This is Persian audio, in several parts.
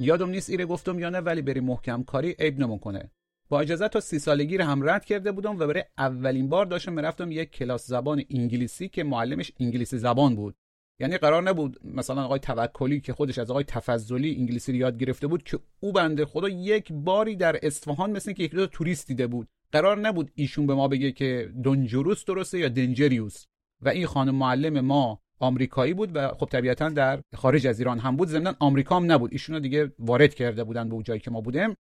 یادم نیست ایره گفتم یا نه ولی بری محکم کاری عیب نمی‌کنه با اجازه تا سی سالگی رو هم رد کرده بودم و برای اولین بار داشتم می‌رفتم یک کلاس زبان انگلیسی که معلمش انگلیسی زبان بود. یعنی قرار نبود مثلا آقای توکلی که خودش از آقای تفضلی انگلیسی رو یاد گرفته بود که او بنده خدا یک باری در اصفهان مثل که یک توریست دیده بود. قرار نبود ایشون به ما بگه که دونجروس درسته یا دنجریوس. و این خانم معلم ما آمریکایی بود و خب طبیعتا در خارج از ایران هم بود ضمن آمریکا هم نبود. ایشونو دیگه وارد کرده بودن به اون جایی که ما بودیم.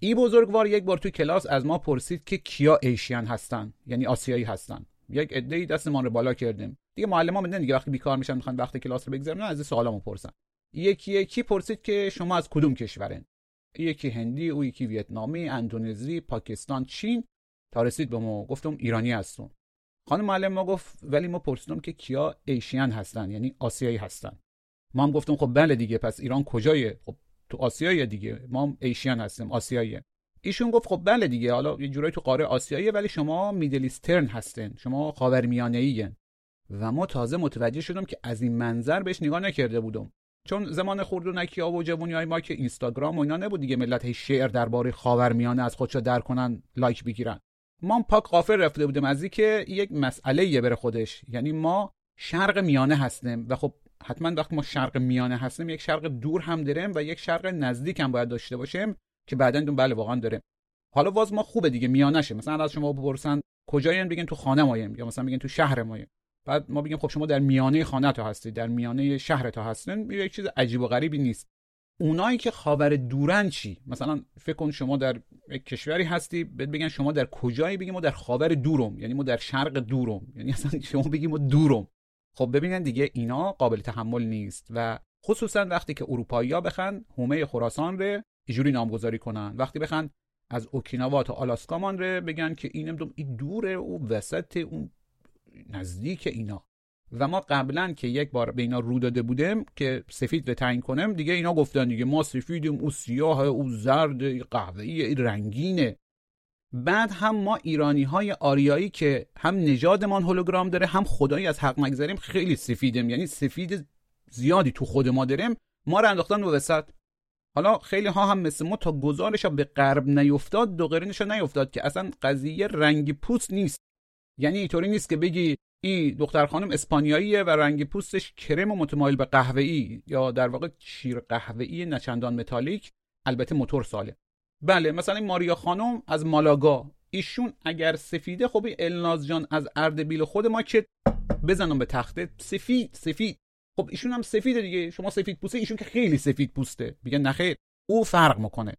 ای بزرگوار یک بار تو کلاس از ما پرسید که کیا ایشیان هستن یعنی آسیایی هستن. یک عده‌ای دستمان رو بالا کردیم. دیگه معلم میدن دیگه وقتی بیکار میشن می‌خوان وقت کلاس رو بگذرونن از این سوالامو پرسن. یکی یکی پرسید که شما از کدوم کشورن یکی هندی او یکی ویتنامی اندونزی پاکستان چین. تا رسید به ما گفتم ایرانی هستم. خانم معلم ما گفت ولی ما پرسیدم که کیا ایشیان هستن یعنی آسیایی هستن. ما هم گفتم خب بله دیگه پس ایران کجایه؟ خب تو آسیایی دیگه ما هم ایشیان هستیم آسیاییه. ایشون گفت خب بله دیگه حالا یه جورایی تو قاره آسیاییه ولی شما میدل ایسترن هستین شما خاورمیانه‌ایین و ما تازه متوجه شدم که از این منظر بهش نگاه نکرده بودم. چون زمان خردونکی ها و جوونی های ما که اینستاگرام و اینا نبود دیگه ملت هی شعر درباره خاورمیانه از خودشو در کنن لایک بگیرن. ما پاک قافل رفته بودیم از اینکه یک مسئله یه بره خودش. یعنی ما شرق میانه هستیم و خب حتما وقتی ما شرق میانه هستیم یک شرق دور هم داریم و یک شرق نزدیک هم باید داشته باشیم که بعدا دون بله واقعا داریم. حالا واز ما خوبه دیگه میانشه مثلا از شما بپرسن کجاین بگین تو خانه مایم یا مثلا بگین تو شهر مایم. بعد ما بگیم خب شما در میانه خانه تا هستید در میانه شهر تا هستین یک چیز عجیب و غریبی نیست. اونایی که خاور دورن چی؟ مثلا فکر کن شما در یک کشوری هستی بهت بگن شما در کجایی؟ بگیم ما در خاور دورم یعنی ما در شرق دورم یعنی اصلا شما بگیم ما دورم. خب ببینن دیگه اینا قابل تحمل نیست و خصوصا وقتی که اروپایی‌ها بخن هومه خراسان رو اینجوری نامگذاری کنن. وقتی بخن از اوکیناوا تا آلاسکا مان رو بگن که این این دوره او وسط اون نزدیک اینا. و ما قبلا که یک بار به اینا رو داده بودیم که سفید رو تعیین کنم دیگه اینا گفتن دیگه ما سفیدیم او سیاه او زرد قهوه‌ای رنگینه. بعد هم ما ایرانی های آریایی که هم نژادمان هولوگرام داره هم خدایی از حق مگذاریم خیلی سفیدیم. یعنی سفید زیادی تو خود ما داریم. ما رو انداختن به وسط. حالا خیلی ها هم مثل ما تا گزارش به غرب نیفتاد دو قرینش نیفتاد که اصلا قضیه رنگی پوست نیست. یعنی اینطوری نیست که بگی این دختر خانم اسپانیاییه و رنگ پوستش کرم و متمایل به قهوه‌ای یا در واقع شیر قهوه‌ای نچندان متالیک البته موتور ساله. بله مثلا ماریا خانم از مالاگا. ایشون اگر سفیده خب الناز جان از اردبیل خود ما که بزنم به تخته سفید سفید. خب ایشون هم سفیده دیگه. شما سفید پوسته ایشون که خیلی سفید پوسته. میگن نخیر او فرق می‌کنه.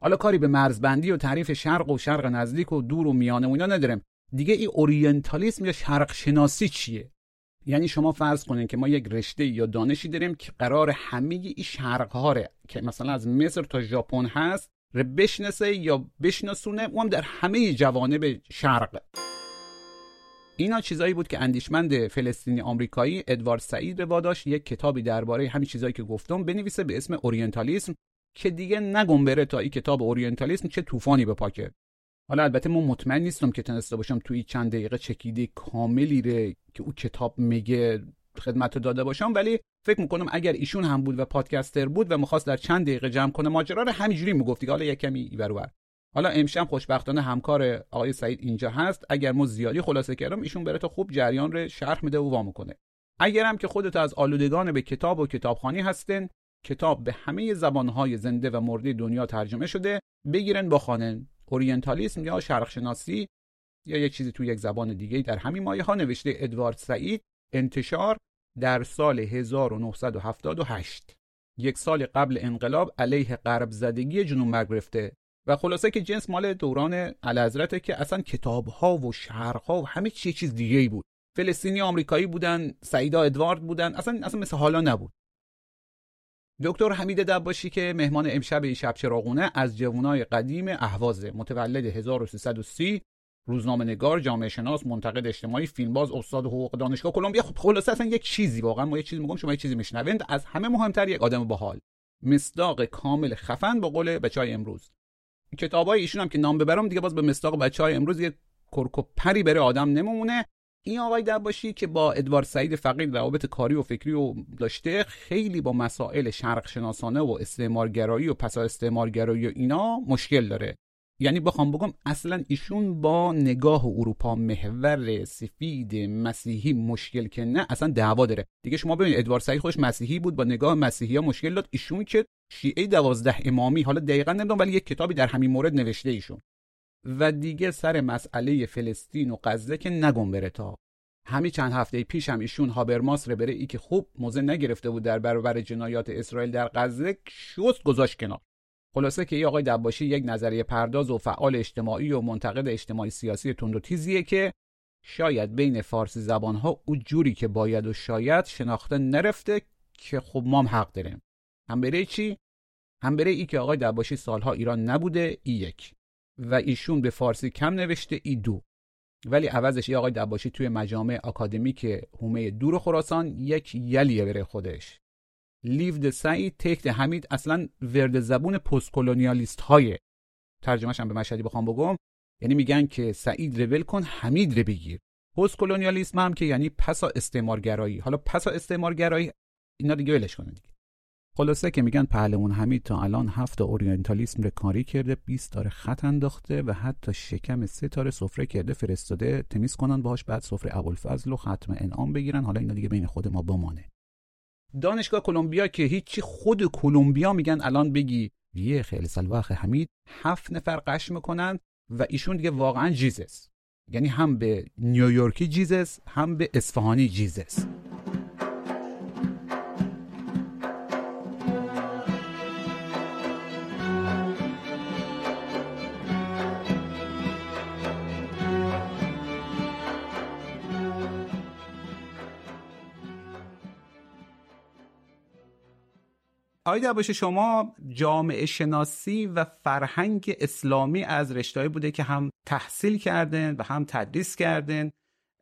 حالا کاری به مرزبندی و تعریف شرق و شرق نزدیک و دور و میانه و اینا ندارم. دیگه این اورینتالیسم یا شرق شناسی چیه؟ یعنی شما فرض کنین که ما یک رشته یا دانشی داریم که قرار همه این شرق که مثلا از مصر تا ژاپن هست رو بشناسه یا بشناسونه اون هم در همه جوانب شرق. اینا چیزایی بود که اندیشمند فلسطینی آمریکایی ادوارد سعید به واداش یک کتابی درباره همین چیزایی که گفتم بنویسه به اسم اورینتالیسم که دیگه نگم بره تا این کتاب اورینتالیسم چه طوفانی بپاکه حالا البته من مطمئن نیستم که تنسته باشم توی چند دقیقه چکیده کاملی ره که او کتاب میگه خدمت داده باشم. ولی فکر می‌کنم اگر ایشون هم بود و پادکستر بود و می‌خواست در چند دقیقه جمع کنه ماجرا رو همینجوری می‌گفت حالا یک کمی ایور حالا امشب خوشبختانه همکار آقای سعید اینجا هست. اگر ما زیادی خلاصه کردم ایشون بره تا خوب جریان رو شرح میده و وا می‌کنه. اگرم که خودت از آلودگان به کتاب و کتابخانی هستن کتاب به همه زبانهای زنده و مرده دنیا ترجمه شده بگیرن بخوانن. اورینتالیسم یا شرقشناسی یا یک چیزی تو یک زبان دیگه در همین مایه ها نوشته ادوارد سعید انتشار در سال 1978 یک سال قبل انقلاب علیه غرب زدگی جنوب گرفته و خلاصه که جنس مال دوران علازرته که اصلا کتاب ها و شرح ها و همه چی چیز دیگه بود. فلسطینی آمریکایی بودن سعیدا ادوارد بودن اصلا اصلا مثل حالا نبود. دکتر حمید دباشی که مهمان امشب این شب چراغونه از جوانای قدیم اهوازه متولد 1330 روزنامه نگار جامعه شناس منتقد اجتماعی فیلمباز استاد حقوق دانشگاه کلمبیا. خب خلاصه اصلا یک چیزی واقعا ما یک چیزی میگم شما یک چیزی میشنوند. از همه مهمتر یک آدم باحال. مصداق کامل خفن با قول بچای امروز. کتابای ایشون هم که نام ببرم دیگه باز به مصداق بچهای امروز یه کرکو پری بره آدم نمونه. این آقای دباشی که با ادوارد سعید فقید روابط کاری و فکری و داشته خیلی با مسائل شرق شناسانه و استعمارگرایی و پسا استعمارگرایی و اینا مشکل داره. یعنی بخوام بگم اصلا ایشون با نگاه اروپا محور سفید مسیحی مشکل که نه اصلا دعوا داره. دیگه شما ببینید ادوارد سعید خوش مسیحی بود با نگاه مسیحی ها مشکل داد. ایشون که شیعه دوازده امامی حالا دقیقا نمی‌دونم ولی یک کتابی در همین مورد نوشته ایشون. و دیگه سر مسئله فلسطین و غزه که نگم بره تا. همین چند هفته پیش هم ایشون هابرماس رو بره ای که خوب موزه نگرفته بود در برابر جنایات اسرائیل در غزه شست گذاشت کنار. خلاصه که ای آقای دباشی یک نظریه پرداز و فعال اجتماعی و منتقد اجتماعی سیاسی تند و تیزیه که شاید بین فارسی زبانها او جوری که باید و شاید شناخته نرفته که خب ما هم حق داریم. هم بره چی؟ هم بره ای که آقای دباشی سالها ایران نبوده ای یک. و ایشون به فارسی کم نوشته ای دو. ولی عوضش ای آقای دباشی توی مجامع آکادمیک هومه دور خراسان یک یلیه بره خودش. لیو سعید تکت حمید اصلا ورد زبون پست کلونیالیست های ترجمهش هم به مشهدی بخوام بگم. یعنی میگن که سعید رول کن حمید رو بگیر. پست کلونیالیسم هم که یعنی پسا استعمارگرایی. حالا پسا استعمارگرایی اینا دیگه ولش دیگه خلاصه که میگن پهلوان حمید تا الان هفت اورینتالیسم کاری کرده 20 تاره خط انداخته و حتی شکم سه تاره سفره کرده فرستاده تمیز کنن باهاش بعد سفره ابوالفضل و ختم انعام بگیرن. حالا اینا دیگه بین خود ما بمانه. دانشگاه کلمبیا که هیچی خود کلمبیا میگن الان بگی. یه خیلی سلواخ حمید هفت نفر قش می‌کنن و ایشون دیگه واقعا جیزس یعنی هم به نیویورکی جیزس هم به اصفهانی جیزس آقای باشه شما جامعه شناسی و فرهنگ اسلامی از رشتهایی بوده که هم تحصیل کردن و هم تدریس کردن.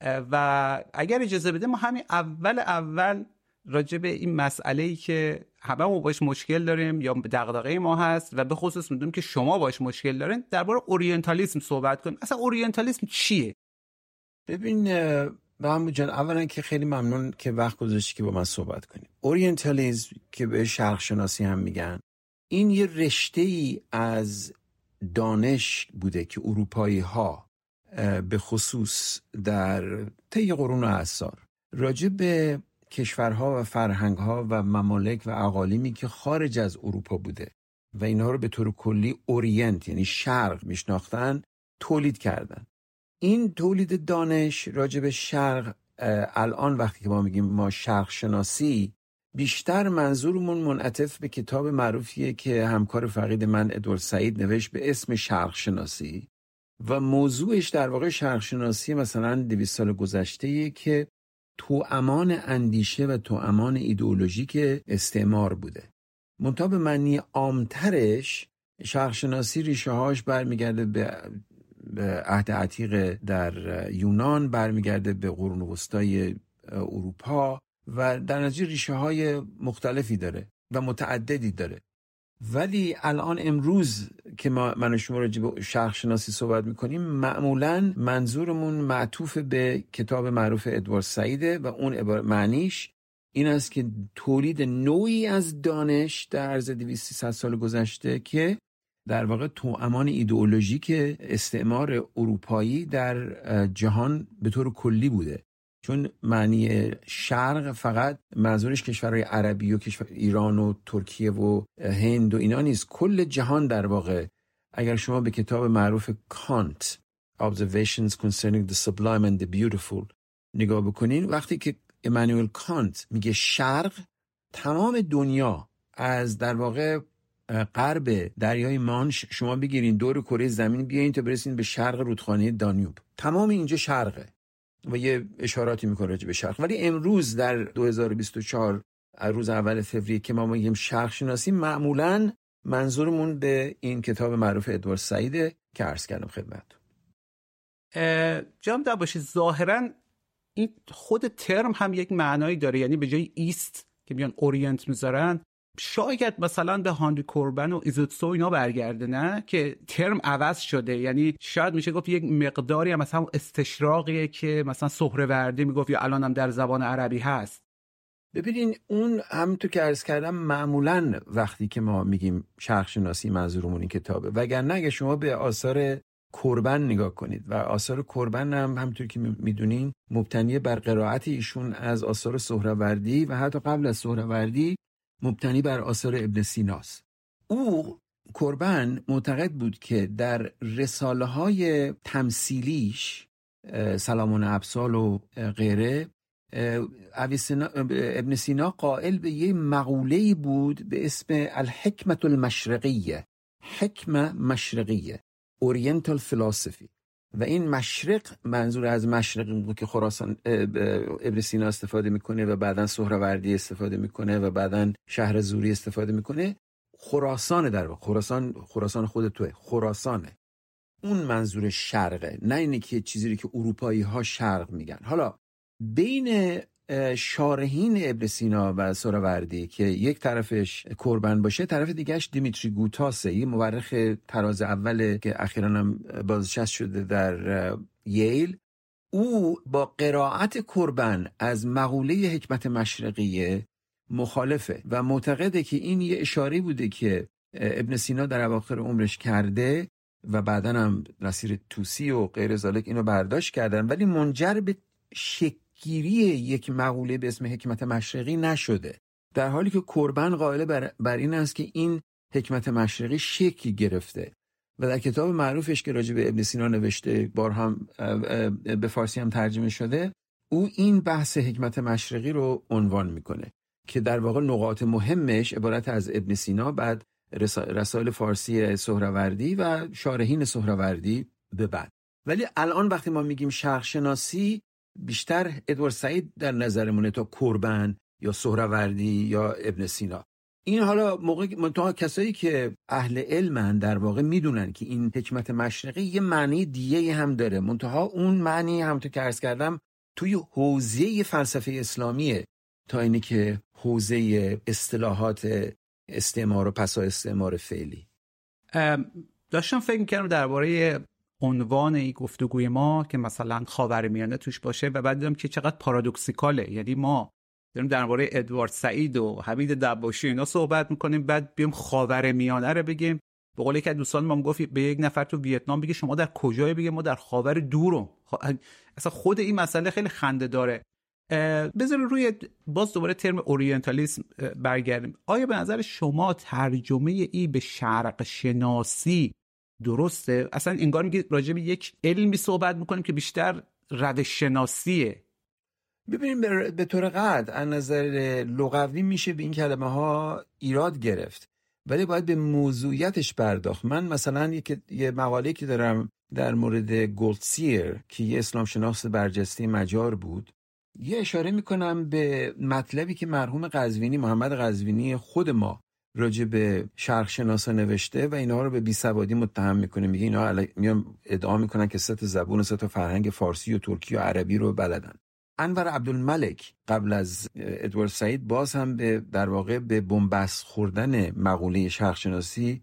و اگر اجازه بده ما همین اول اول راجع به این مسئله ای که همه ما باش مشکل داریم یا دغدغه ما هست و به خصوص می‌دونیم که شما باش مشکل دارین درباره اورینتالیسم صحبت کنیم. اصلا اورینتالیسم چیه؟ ببین محمود جان اولا که خیلی ممنون که وقت گذاشتی که با من صحبت کنیم اورینتالیزم که به شرق شناسی هم میگن این یه رشته ای از دانش بوده که اروپایی ها به خصوص در طی قرون و اثار راجع به کشورها و فرهنگها و ممالک و اقالیمی که خارج از اروپا بوده و اینها رو به طور کلی اورینت یعنی شرق میشناختن تولید کردن. این تولید دانش راجع به شرق الان وقتی که ما میگیم ما شرق شناسی بیشتر منظورمون منعطف به کتاب معروفیه که همکار فقید من ادوارد سعید نوشت به اسم شرق شناسی و موضوعش در واقع شرق شناسی مثلا دویست سال گذشته که تو امان اندیشه و تو امان ایدئولوژیک استعمار بوده. منتها به معنی عامترش شرقشناسی ریشه هاش برمیگرده به عهد عتیق در یونان برمیگرده به قرون وسطای اروپا و در نتیجه ریشه های مختلفی داره و متعددی داره. ولی الان امروز که ما من و شما راجع به شرق شناسی صحبت می‌کنیم معمولا منظورمون معطوف به کتاب معروف ادوارد سعیده و اون معنیش این است که تولید نوعی از دانش در عرض 200 سال گذشته که در واقع تو امان ایدئولوژیک استعمار اروپایی در جهان به طور کلی بوده. چون معنی شرق فقط منظورش کشورهای عربی و کشور ایران و ترکیه و هند و اینا نیست. کل جهان در واقع اگر شما به کتاب معروف کانت Observations Concerning the Sublime and the Beautiful نگاه بکنین وقتی که امانوئل کانت میگه شرق تمام دنیا از در واقع غرب دریای مانش شما بگیرین دور کره زمین بیاین تا برسین به شرق رودخانه دانیوب. تمام اینجا شرقه و یه اشاراتی می‌کنه به شرق. ولی امروز در 2024 روز اول فوریه که ما میگیم شرق شناسی معمولا منظورمون به این کتاب معروف ادوارد سعیده که عرض کردم خدمت جام باشه ظاهرا این خود ترم هم یک معنایی داره. یعنی به جای ایست که بیان اورینت می‌ذارن شاید مثلا به هاندی کوربن و ایزوتسو اینا برگرده نه؟ که ترم عوض شده. یعنی شاید میشه گفت یک مقداری هم مثلا استشراقیه که مثلا سهروردی می‌گفت یا الان هم در زبان عربی هست. ببینین اون همونطور که عرض کردم معمولا وقتی که ما میگیم شرق شناسی منظورمون این کتابه. وگرنه اگه شما به آثار کربن نگاه کنید و آثار کربن هم همطور که می‌دونین مبتنی بر قرائت ایشون از آثار سهروردی و حتی قبل از سهروردی مبتنی بر آثار ابن سیناست او کربن معتقد بود که در رساله های تمثیلیش سلامان ابسال و غیره ابن سینا قائل به یه مقوله بود به اسم الحکمت المشرقیه. حکمه مشرقیه. اورینتال فلسفی و این مشرق منظور از مشرق بود که خراسان ابن سینا استفاده می‌کنه و بعدا سهروردی استفاده می‌کنه و بعدا شهر زوری استفاده می‌کنه. خراسان در واقع خراسان خراسان خود توه خراسانه اون منظور شرقه نه اینه که چیزی که اروپایی ها شرق میگن. حالا بین شارحین ابن سینا و سوروردی که یک طرفش کربن باشه طرف دیگهش دیمیتری گوتاسه. یه مورخ تراز اوله که اخیرا هم بازنشست شده در ییل. او با قرائت کربن از مقوله حکمت مشرقیه مخالفه و معتقده که این یه اشاره بوده که ابن سینا در اواخر عمرش کرده و بعدا هم نصیر توسی و غیر ذالک اینو برداشت کردن. ولی منجر به شک گیری یک مقوله به اسم حکمت مشرقی نشده. در حالی که کربن قائل بر, بر این است که این حکمت مشرقی شکل گرفته. و در کتاب معروفش که راجع به ابن سینا نوشته بار هم به فارسی هم ترجمه شده او این بحث حکمت مشرقی رو عنوان می‌کنه که در واقع نقاط مهمش عبارت از ابن سینا بعد رسائل فارسی سهروردی و شارحین سهروردی به بعد. ولی الان وقتی ما میگیم شرق شناسی بیشتر ادوارد سعید در نظرمونه تا کربن یا سهروردی یا ابن سینا. این حالا موقع منتها کسایی که اهل علمن در واقع می‌دونن که این حکمت مشرقی یه معنی دیگه هم داره. منتها اون معنی هم تو که ارز کردم توی حوزه فلسفه اسلامیه تا اینی که حوزه اصطلاحات استعمار و پسا استعمار فعلی. داشتم فکر می‌کردم درباره عنوان این گفتگوی ما که مثلا خاورمیانه توش باشه و بعد دیدم که چقدر پارادوکسیکاله. یعنی ما داریم درباره ادوارد سعید و حمید دباشی اینا صحبت می‌کنیم بعد بیام خاورمیانه رو بگیم. به قول که دوستان ما گفت به یک نفر تو ویتنام بگه شما در کجای بگه ما در خاور دورم اصلا خود این مسئله خیلی خنده داره. بذاریم روی باز دوباره ترم اورینتالیسم برگردیم. آیا به نظر شما ترجمه ای به شرق شناسی درسته؟ اصلا انگار میگه راجع به یک علمی صحبت می‌کنیم که بیشتر روش شناسیه ببینیم به طور قد از نظر لغوی میشه به این کلمه ها ایراد گرفت. ولی باید به موضوعیتش پرداخت. من مثلا یه مقاله که دارم در مورد گولدسیر که یه اسلام شناس برجسته مجار بود یه اشاره می‌کنم به مطلبی که مرحوم قزوینی محمد قزوینی خود ما راجع به شرق شناسا نوشته و اینها رو به بیسوادی متهم می‌کنه. میگه اینا میان ادعا می‌کنن که سه زبون سه فرهنگ فارسی و ترکی و عربی رو بلدن. انور عبدالملک قبل از ادوارد سعید باز هم به در واقع به بنبست خوردن مقوله شرق شناسی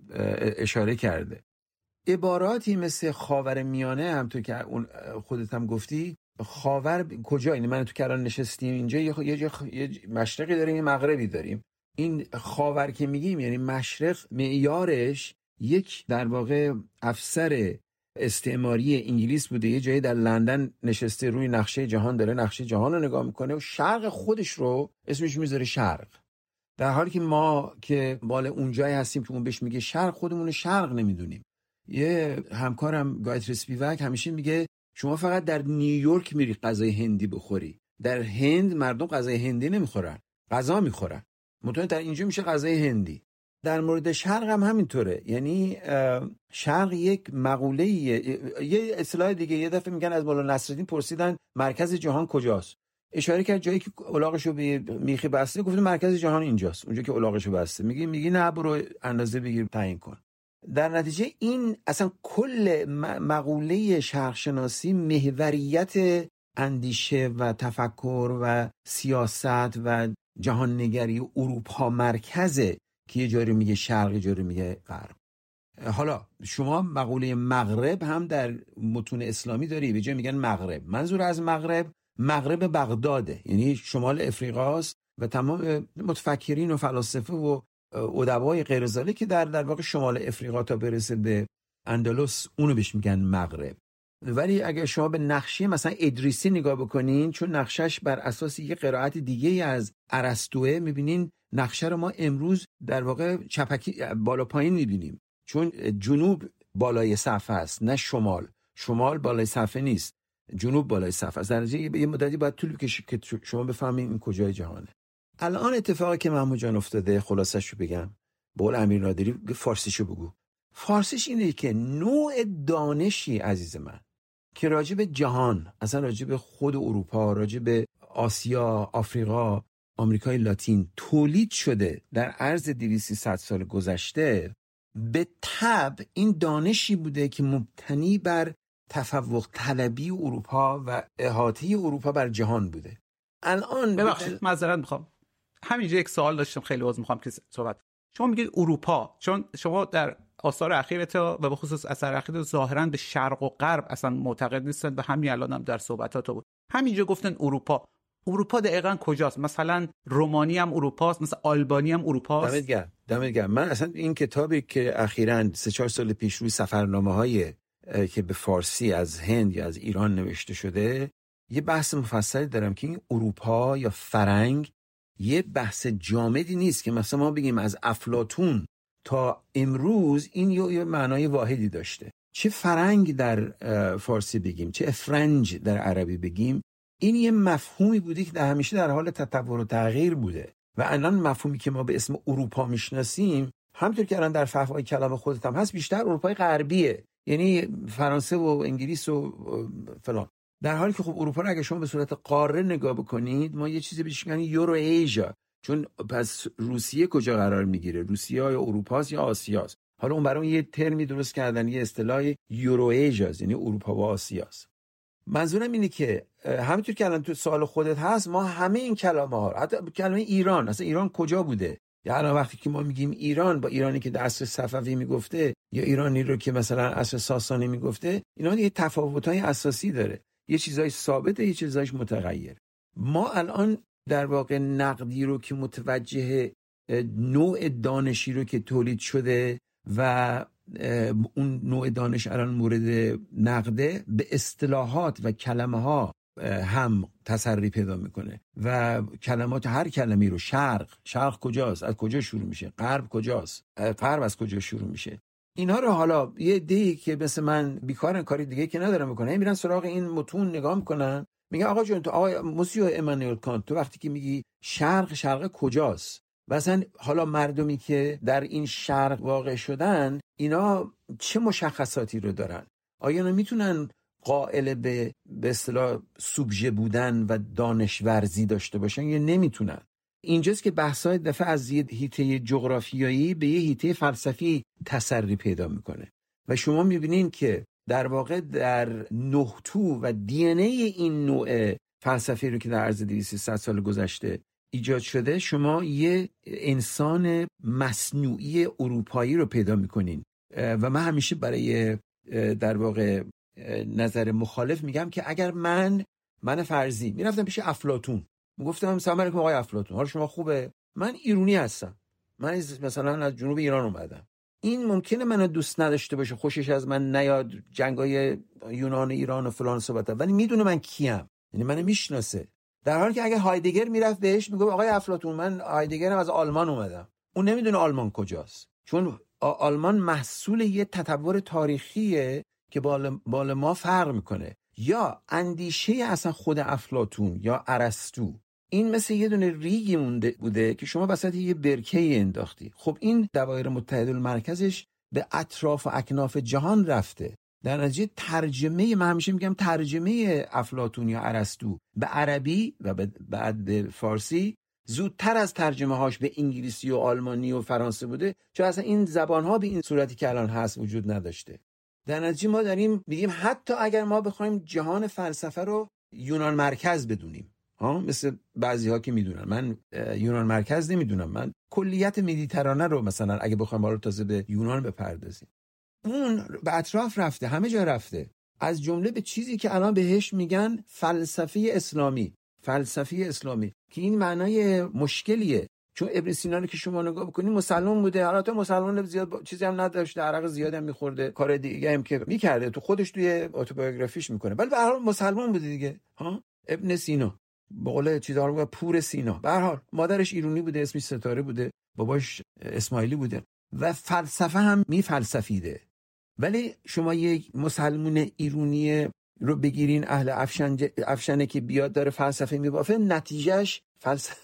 اشاره کرده. عباراتی مثل خاور میانه هم تو که اون خودت هم گفتی خاور کجا؟ یعنی من تو کران نشستیم اینجا یه, یه, یه مشرقی داریم یه مغربی داریم. این خاور که میگیم یعنی مشرق معیارش یک در واقع افسر استعماری انگلیس بوده. یه جایی در لندن نشسته روی نقشه جهان داره نقشه جهان رو نگاه می‌کنه و شرق خودش رو اسمش می‌ذاره شرق. در حالی که ما که بال اونجایی هستیم که اون بهش میگه شرق خودمون شرق نمی‌دونیم. یه همکارم گایتر سپیوک همیشه میگه شما فقط در نیویورک میری غذای هندی بخوری. در هند مردم غذای هندی نمی‌خورن غذا می‌خورن. مطمئن در اینجا میشه غذای هندی. در مورد شرق هم همینطوره. یعنی شرق یک مقوله یه اصطلاح دیگه یه دفعه میگن از مولانا نصرالدین پرسیدن مرکز جهان کجاست؟ اشاره کرد جایی که الاغشو به میخی بسته گفت مرکز جهان اینجاست. اونجا که الاغشو بسته. میگی میگی نه برو اندازه بگیر تعیین کن. در نتیجه این اصلا کل مقوله شرقشناسی محوریت اندیشه و تفکر و سیاست و جهاننگری اروپا مرکزه که یه جاری میگه شرق یه جاری میگه غرب. حالا شما مقوله مغرب هم در متون اسلامی داری به جای میگن مغرب. منظور از مغرب مغرب بغداده. یعنی شمال افریقاست و تمام متفکرین و فلاسفه و ادبای غیر که در در واقع شمال افریقا تا برسه به اندلس اونو بهش میگن مغرب. ولی اگر شما به نقشه مثلا ادریسی نگاه بکنین چون نقشش بر اساس یه قرائت دیگه از ارسطوئه می‌بینین نقشه رو ما امروز در واقع چپکی بالا پایین می‌بینیم. چون جنوب بالای صفحه است نه شمال. شمال بالای صفحه نیست. جنوب بالای صفحه است. در یه مدتی باید طول بکشه که شما بفهمید این کجای جهانه. الان اتفاقی که محمود جان افتاده خلاصش رو بگم بول امیر نادری فارسیشو بگو. فارسیش اینه که نوع دانشی عزیز من که راجع به جهان اصلا راجع به خود اروپا راجع به آسیا آفریقا آمریکای لاتین تولید شده در عرض 200 سال گذشته به طب این دانشی بوده که مبتنی بر تفوق طلبی اروپا و احاطه اروپا بر جهان بوده. الان ببخشید معذرت می‌خوام. همینجا یک سوال داشتم خیلی عذر می‌خوام که صحبت شما میگید اروپا چون شما در آثار اخیرت و به خصوص اثر اخیر ظاهرا به شرق و غرب اصلا معتقد نیستن به همین الان هم در صحبتات بود. همینجا گفتن اروپا. اروپا دقیقا کجاست؟ مثلا رومانی هم اروپاست مثلا آلبانی هم اروپاست. دمت گرم دمت گرم. من اصلا این کتابی که اخیرا سه چهار سال پیش روی سفرنامه های که به فارسی از هند یا از ایران نوشته شده یه بحث مفصلی دارم که این اروپا یا فرنگ یه بحث جامدی نیست که مثلا ما بگیم از افلاتون تا امروز این یه معنای واحدی داشته. چه فرنگ در فارسی بگیم چه افرنج در عربی بگیم این یه مفهومی بوده که در همیشه در حال تطور و تغییر بوده. و الان مفهومی که ما به اسم اروپا می‌شناسیم همطور که الان در فهمای کلام خودت هم هست بیشتر اروپای غربیه. یعنی فرانسه و انگلیس و فلان. در حالی که خب اروپا رو اگه شما به صورت قاره نگاه بکنید ما یه چیزی بهش میگن یورو ایژا چون پس روسیه کجا قرار می‌گیره؟ روسیه یا اروپاست یا آسیاست؟ حالا اون برای یه ترمی درست کردن یه اصطلاح یورو یعنی اروپا و آسیاست. منظورم اینه که همینطور که الان تو سوال خودت هست ما همه این کلمه ها حتی کلمه ایران اصلا ایران کجا بوده؟ یا الان وقتی که ما میگیم ایران با ایرانی که در صفوی می‌گفته یا ایرانی رو که مثلا عصر ساسانی می‌گفته اینا یه تفاوت های اساسی داره. یه چیزای ثابته یه چیزایش متغیر. ما الان در واقع نقدی رو که متوجه نوع دانشی رو که تولید شده و اون نوع دانش الان مورد نقده به اصطلاحات و کلمه ها هم تسری پیدا می‌کنه و کلمات هر کلمی رو شرق شرق کجاست از کجا شروع میشه غرب کجاست غرب از کجا شروع میشه. اینها رو حالا یه دی که مثل من بیکارن کاری دیگه که ندارم می‌کنه میرن سراغ این متون نگاه می‌کنن میگه آقا جون تو آقا موسیو امانوئل کانت تو وقتی که میگی شرق شرق کجاست؟ مثلا حالا مردمی که در این شرق واقع شدن اینا چه مشخصاتی رو دارن؟ آیا اینا می‌تونن قائل به به اصطلاح سوبژه بودن و دانشورزی داشته باشن یا نمی‌تونن؟ اینجاست که بحث‌های دفعه از یه هیته جغرافیایی به یه هیته فلسفی تسری پیدا می‌کنه. و شما می‌بینین که در واقع در نهتو و دی این نوع فلسفی رو که در عرض 200 سال گذشته ایجاد شده شما یه انسان مصنوعی اروپایی رو پیدا می‌کنین. و من همیشه برای در واقع نظر مخالف میگم که اگر من من فرضی می‌رفتم پیش افلاتون می‌گفتم سلام علیکم آقای افلاتون حال شما خوبه؟ من ایرونی هستم. من مثلا از جنوب ایران اومدم. این ممکنه منو دوست نداشته باشه خوشش از من نیاد جنگای یونان ایران و فلان صحبت ولی می‌دونه من کیم. یعنی منو می‌شناسه. در حالی که اگه هایدگر می‌رفت بهش میگه آقای افلاطون من هایدگرم از آلمان اومدم. اون نمی‌دونه آلمان کجاست. چون آلمان محصول یه تطور تاریخیه که بال, بال ما فرق می‌کنه. یا اندیشه اصلا خود افلاتون یا ارسطو این مثل یه دونه ریگی مونده بوده که شما وسط یه برکه انداختی. خب این دوایر متحد المرکزش به اطراف و اکناف جهان رفته. در نتیجه ترجمه من همیشه میگم ترجمه افلاتون یا ارسطو. به عربی و بعد به فارسی زودتر از ترجمه هاش به انگلیسی و آلمانی و فرانسه بوده چون اصلا این زبان ها به این صورتی که الان هست وجود نداشته. در نتیجه ما داریم میگیم حتی اگر ما بخوایم جهان فلسفه رو یونان مرکز بدونیم. ها مثل بعضی ها که می‌دونن. من یونان مرکز نمی‌دونم. من کلیت مدیترانه رو مثلا اگه بخوایم حالا تازه به یونان بپردازیم. اون به اطراف رفته همه جا رفته. از جمله به چیزی که الان بهش میگن فلسفه اسلامی. فلسفه اسلامی که این معنای مشکلیه. چون ابن سینا رو که شما نگاه بکنید مسلمان بوده. حالا تو مسلمان زیاد چیزی هم نداشته. عرق زیاد هم میخورده. کار دیگه هم که می‌کرده. تو خودش توی اتوبیوگرافیش می‌کنه. ولی به هر حال مسلمان بوده دیگه. ها؟ ابن سینا. به قول چیزا رو پور سینا. به حال مادرش ایرونی بوده اسمش ستاره بوده باباش اسماعیلی بوده و فلسفه هم میفلسفیده. ولی شما یک مسلمون ایرونی رو بگیرین اهل افشنه که بیاد داره فلسفه میبافه نتیجهش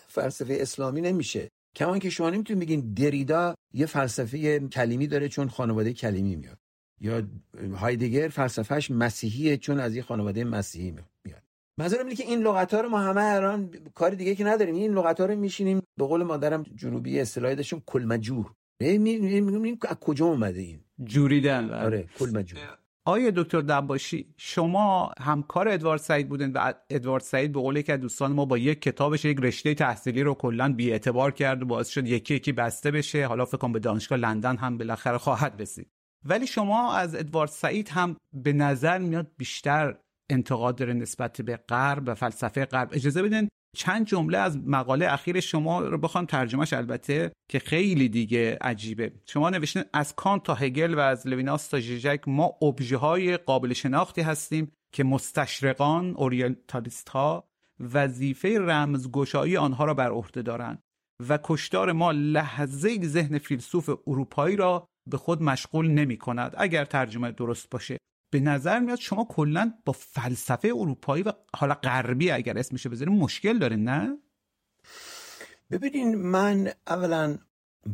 فلسفه اسلامی نمیشه. کمان که شما نمی‌تونید بگین دریدا یه فلسفه کلیمی داره چون خانواده کلیمی میاد. یا هایدگر فلسفهش مسیحیه چون از یه خانواده مسیحی میاد. منظورم اینه که این لغت ها رو ما همه الان کار دیگه که نداریم. این لغت ها رو میشینیم. به قول مادرم جنوبی اصطلاحی داشتیم کلمجور این از کجا اومده این؟ جوریدن بله. آره کلمجور آیا دکتر دباشی شما همکار ادوارد سعید بودن و ادوارد سعید به قول که دوستان ما با یک کتابش یک رشته تحصیلی رو کلا بی اعتبار کرد و باعث شد یکی یکی بسته بشه. حالا فکر کنم به دانشگاه لندن هم بالاخره خواهد رسید. ولی شما از ادوارد سعید هم به نظر میاد بیشتر انتقاد داره نسبت به غرب و فلسفه غرب. اجازه بدین چند جمله از مقاله اخیر شما رو بخوام ترجمهش البته که خیلی دیگه عجیبه. شما نوشتین از کانت تا هگل و از لویناس تا ژیژک ما ابژه های قابل شناختی هستیم که مستشرقان اورینتالیست ها وظیفه رمزگشایی آنها را بر عهده دارند و کشتار ما لحظه ذهن فیلسوف اروپایی را به خود مشغول نمی کند اگر ترجمه درست باشه. به نظر میاد شما کلا با فلسفه اروپایی و حالا غربی اگر اسمش بذاریم مشکل داره نه؟ ببینین من اولا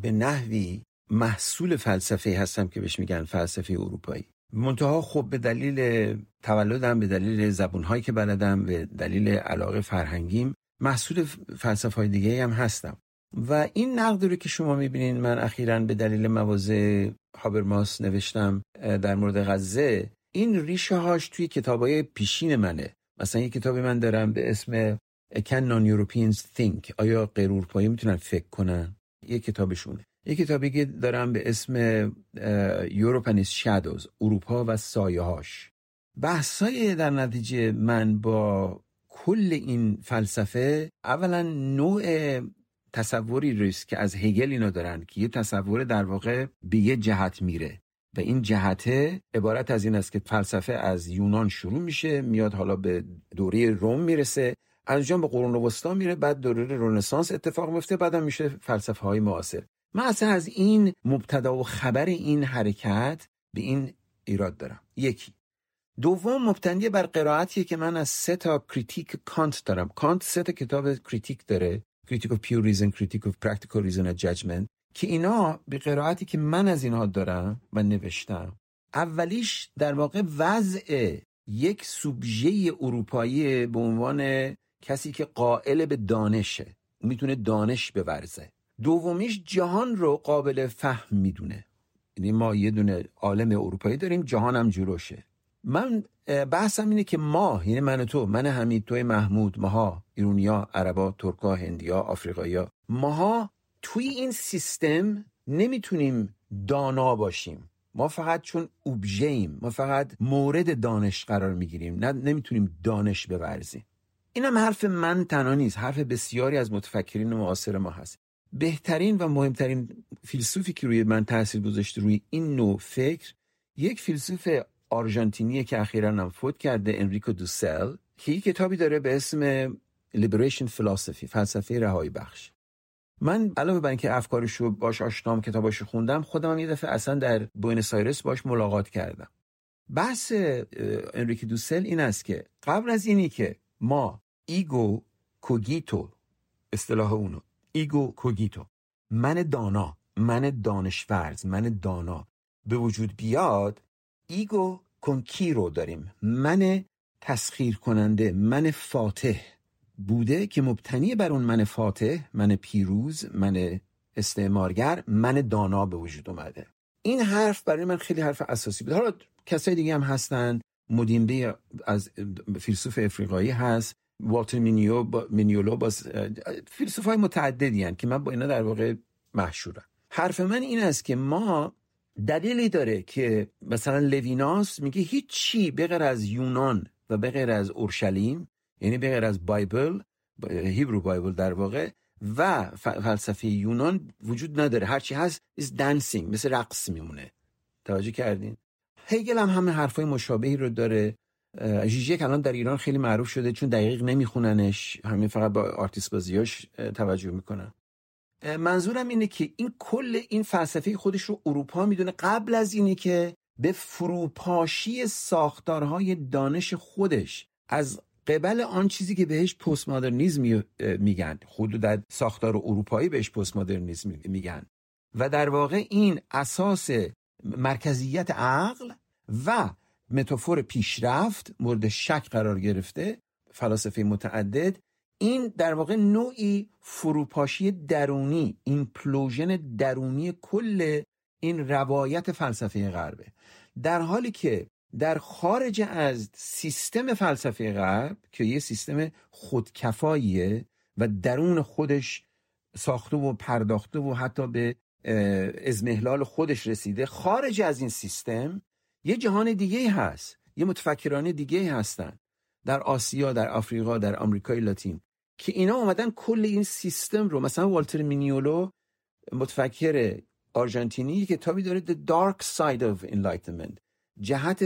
به نحوی محصول فلسفه هستم که بهش میگن فلسفه اروپایی. منتها خب به دلیل تولدم به دلیل زبونهایی که بلدم به دلیل علاقه فرهنگیم محصول فلسفه های دیگه هم هستم. و این نقد رو که شما می‌بینین من اخیرا به دلیل موازه هابرماس نوشتم در مورد غزه این ریشه هاش توی کتاب های پیشین منه. مثلا یه کتابی من دارم به اسم Can Non-Europeans Think. آیا غیر اروپایی می‌تونن فکر کنن؟ یه کتابشونه. یه کتابی که دارم به اسم Europe and Shadows اروپا و سایه هاش. بحثای در نتیجه من با کل این فلسفه اولا نوع تصوری ریست که از هگل اینا دارن که یه تصور در واقع به یه جهت میره. و این جهته عبارت از این است که فلسفه از یونان شروع میشه میاد حالا به دوره روم می‌رسه از به قرون وسطا میره بعد دوره رنسانس اتفاق میفته بعدم میشه فلسفه های معاصر. من اصلا از این مبتدا و خبر این حرکت به این ایراد دارم. یکی. دوم مبتنی بر قرائتیه که من از سه تا critique کانت دارم. کانت سه تا کتاب critique داره. critique of pure reason, critique of practical reason and judgment. که اینا به قرائتی که من از اینها دارم و نوشتم اولیش در واقع وضع یک سوبژه اروپایی به عنوان کسی که قائل به دانشه می‌تونه دانش بورزه. دومیش جهان رو قابل فهم می‌دونه. یعنی ما یه دونه عالم اروپایی داریم جهان هم جلوشه. من بحثم اینه که ما یعنی من و تو من حمید توی محمود ماها ایرونیا عربا ترکا هندیا آفریقایا ماها توی این سیستم نمی‌تونیم دانا باشیم. ما فقط چون اوبژیم ما فقط مورد دانش قرار می‌گیریم. نه نمی‌تونیم دانش بورزیم. اینم حرف من تنها نیست. حرف بسیاری از متفکرین معاصر ما هست. بهترین و مهمترین فیلسوفی که روی من تاثیر گذاشته روی این نوع فکر یک فیلسوف آرژانتینی که اخیرا هم فوت کرده انریکو دوسل که یک کتابی داره به اسم Liberation Philosophy فلسفه رهایی بخش. من علاوه بر اینکه افکارش رو باش آشنام کتاباشو خوندم خودم هم یه دفعه اصلا در بوینس آیرس باش ملاقات کردم. بحث انریکه دوسل این است که قبل از اینی که ما ego cogito اصطلاح اونو ego cogito من دانا من دانشورز من دانا به وجود بیاد ego conquiro داریم. من تسخیر کننده من فاتح. بوده که مبتنی بر اون من فاتح من پیروز من استعمارگر من دانا به وجود اومده. این حرف برای من خیلی حرف اساسی بود. حالا کسای دیگه هم هستن. مودیمبه از فیلسوف افریقایی هست. والتر مینیو یا مینیولو باز فیلسوف های متعددی هن که من با اینا در واقع محشورم. حرف من این است که ما دلیلی داره که مثلا لویناس میگه هیچی بغیر از یونان و بغیر از اورشلیم یعنی بغیر از Bible Hebrew Bible در واقع و فلسفه یونان وجود نداره. هرچی هست is dancing مثل رقص میمونه. توجه کردین؟ هیگل هم همه حرفای مشابهی رو داره. ژیژک الان در ایران خیلی معروف شده چون دقیق نمیخوننش. همین فقط با آرتیست بازیاش توجه می‌کنن. منظورم اینه که این کل این فلسفه خودش رو اروپا می‌دونه. قبل از اینی که به فروپاشی ساختارهای دانش خودش از قبل آن چیزی که بهش پست مدرنیزم میگن خود در ساختار اروپایی بهش پست مدرنیزم میگن. و در واقع این اساس مرکزیت عقل و metaphor پیشرفت مورد شک قرار گرفته فلاسفه متعدد این در واقع نوعی فروپاشی درونی implosion درونی کل این روایت فلسفه غربه. در حالی که در خارج از سیستم فلسفه غرب که یه سیستم خودکفاییه و درون خودش ساخته و پرداخته و حتی به ازمهلال خودش رسیده خارج از این سیستم یه جهان دیگه هست. یه متفکران دیگه هستن در آسیا در آفریقا در آمریکای لاتین که اینا اومدن کل این سیستم رو مثلا والتر مینیولو متفکر آرژانتینی کتابی داره The Dark Side of Enlightenment جهت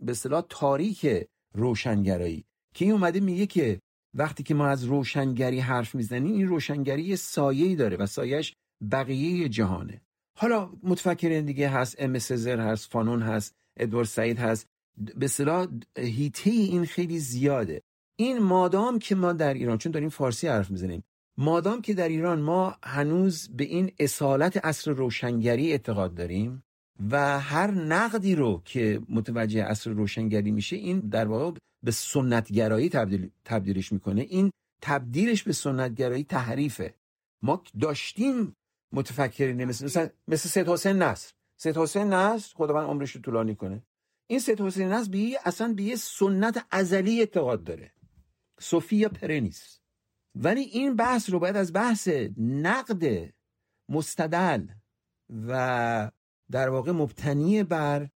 به اصطلاح تاریک روشنگرایی. که این اومده میگه که وقتی که ما از روشنگری حرف می‌زنیم این روشنگری سایه‌ای داره و سایش بقیه جهانه. حالا متفکرین دیگه هست ام سزر هست فانون هست ادوارد سعید هست. به اصطلاح هیته این خیلی زیاده. این مادام که ما در ایران چون داریم فارسی حرف می‌زنیم مادام که در ایران ما هنوز به این اصالت اصر روشنگری اعتقاد داریم؟ و هر نقدی رو که متوجه اصر روشنگری میشه این در واقع به سنتگرایی تبدیل تبدیلش می‌کنه. این تبدیلش به سنتگرایی تحریفه. ما داشتیم متفکرین مثل مثل, مثل سید حسین نصر. سید حسین نصر خداوند عمرش رو طولانی کنه. این سید حسین نصر به اصلا به یه سنت ازلی اعتقاد داره. سوفیا پرنیس ولی این بحث رو باید از بحث نقد مستدل و در واقع مبتنی بر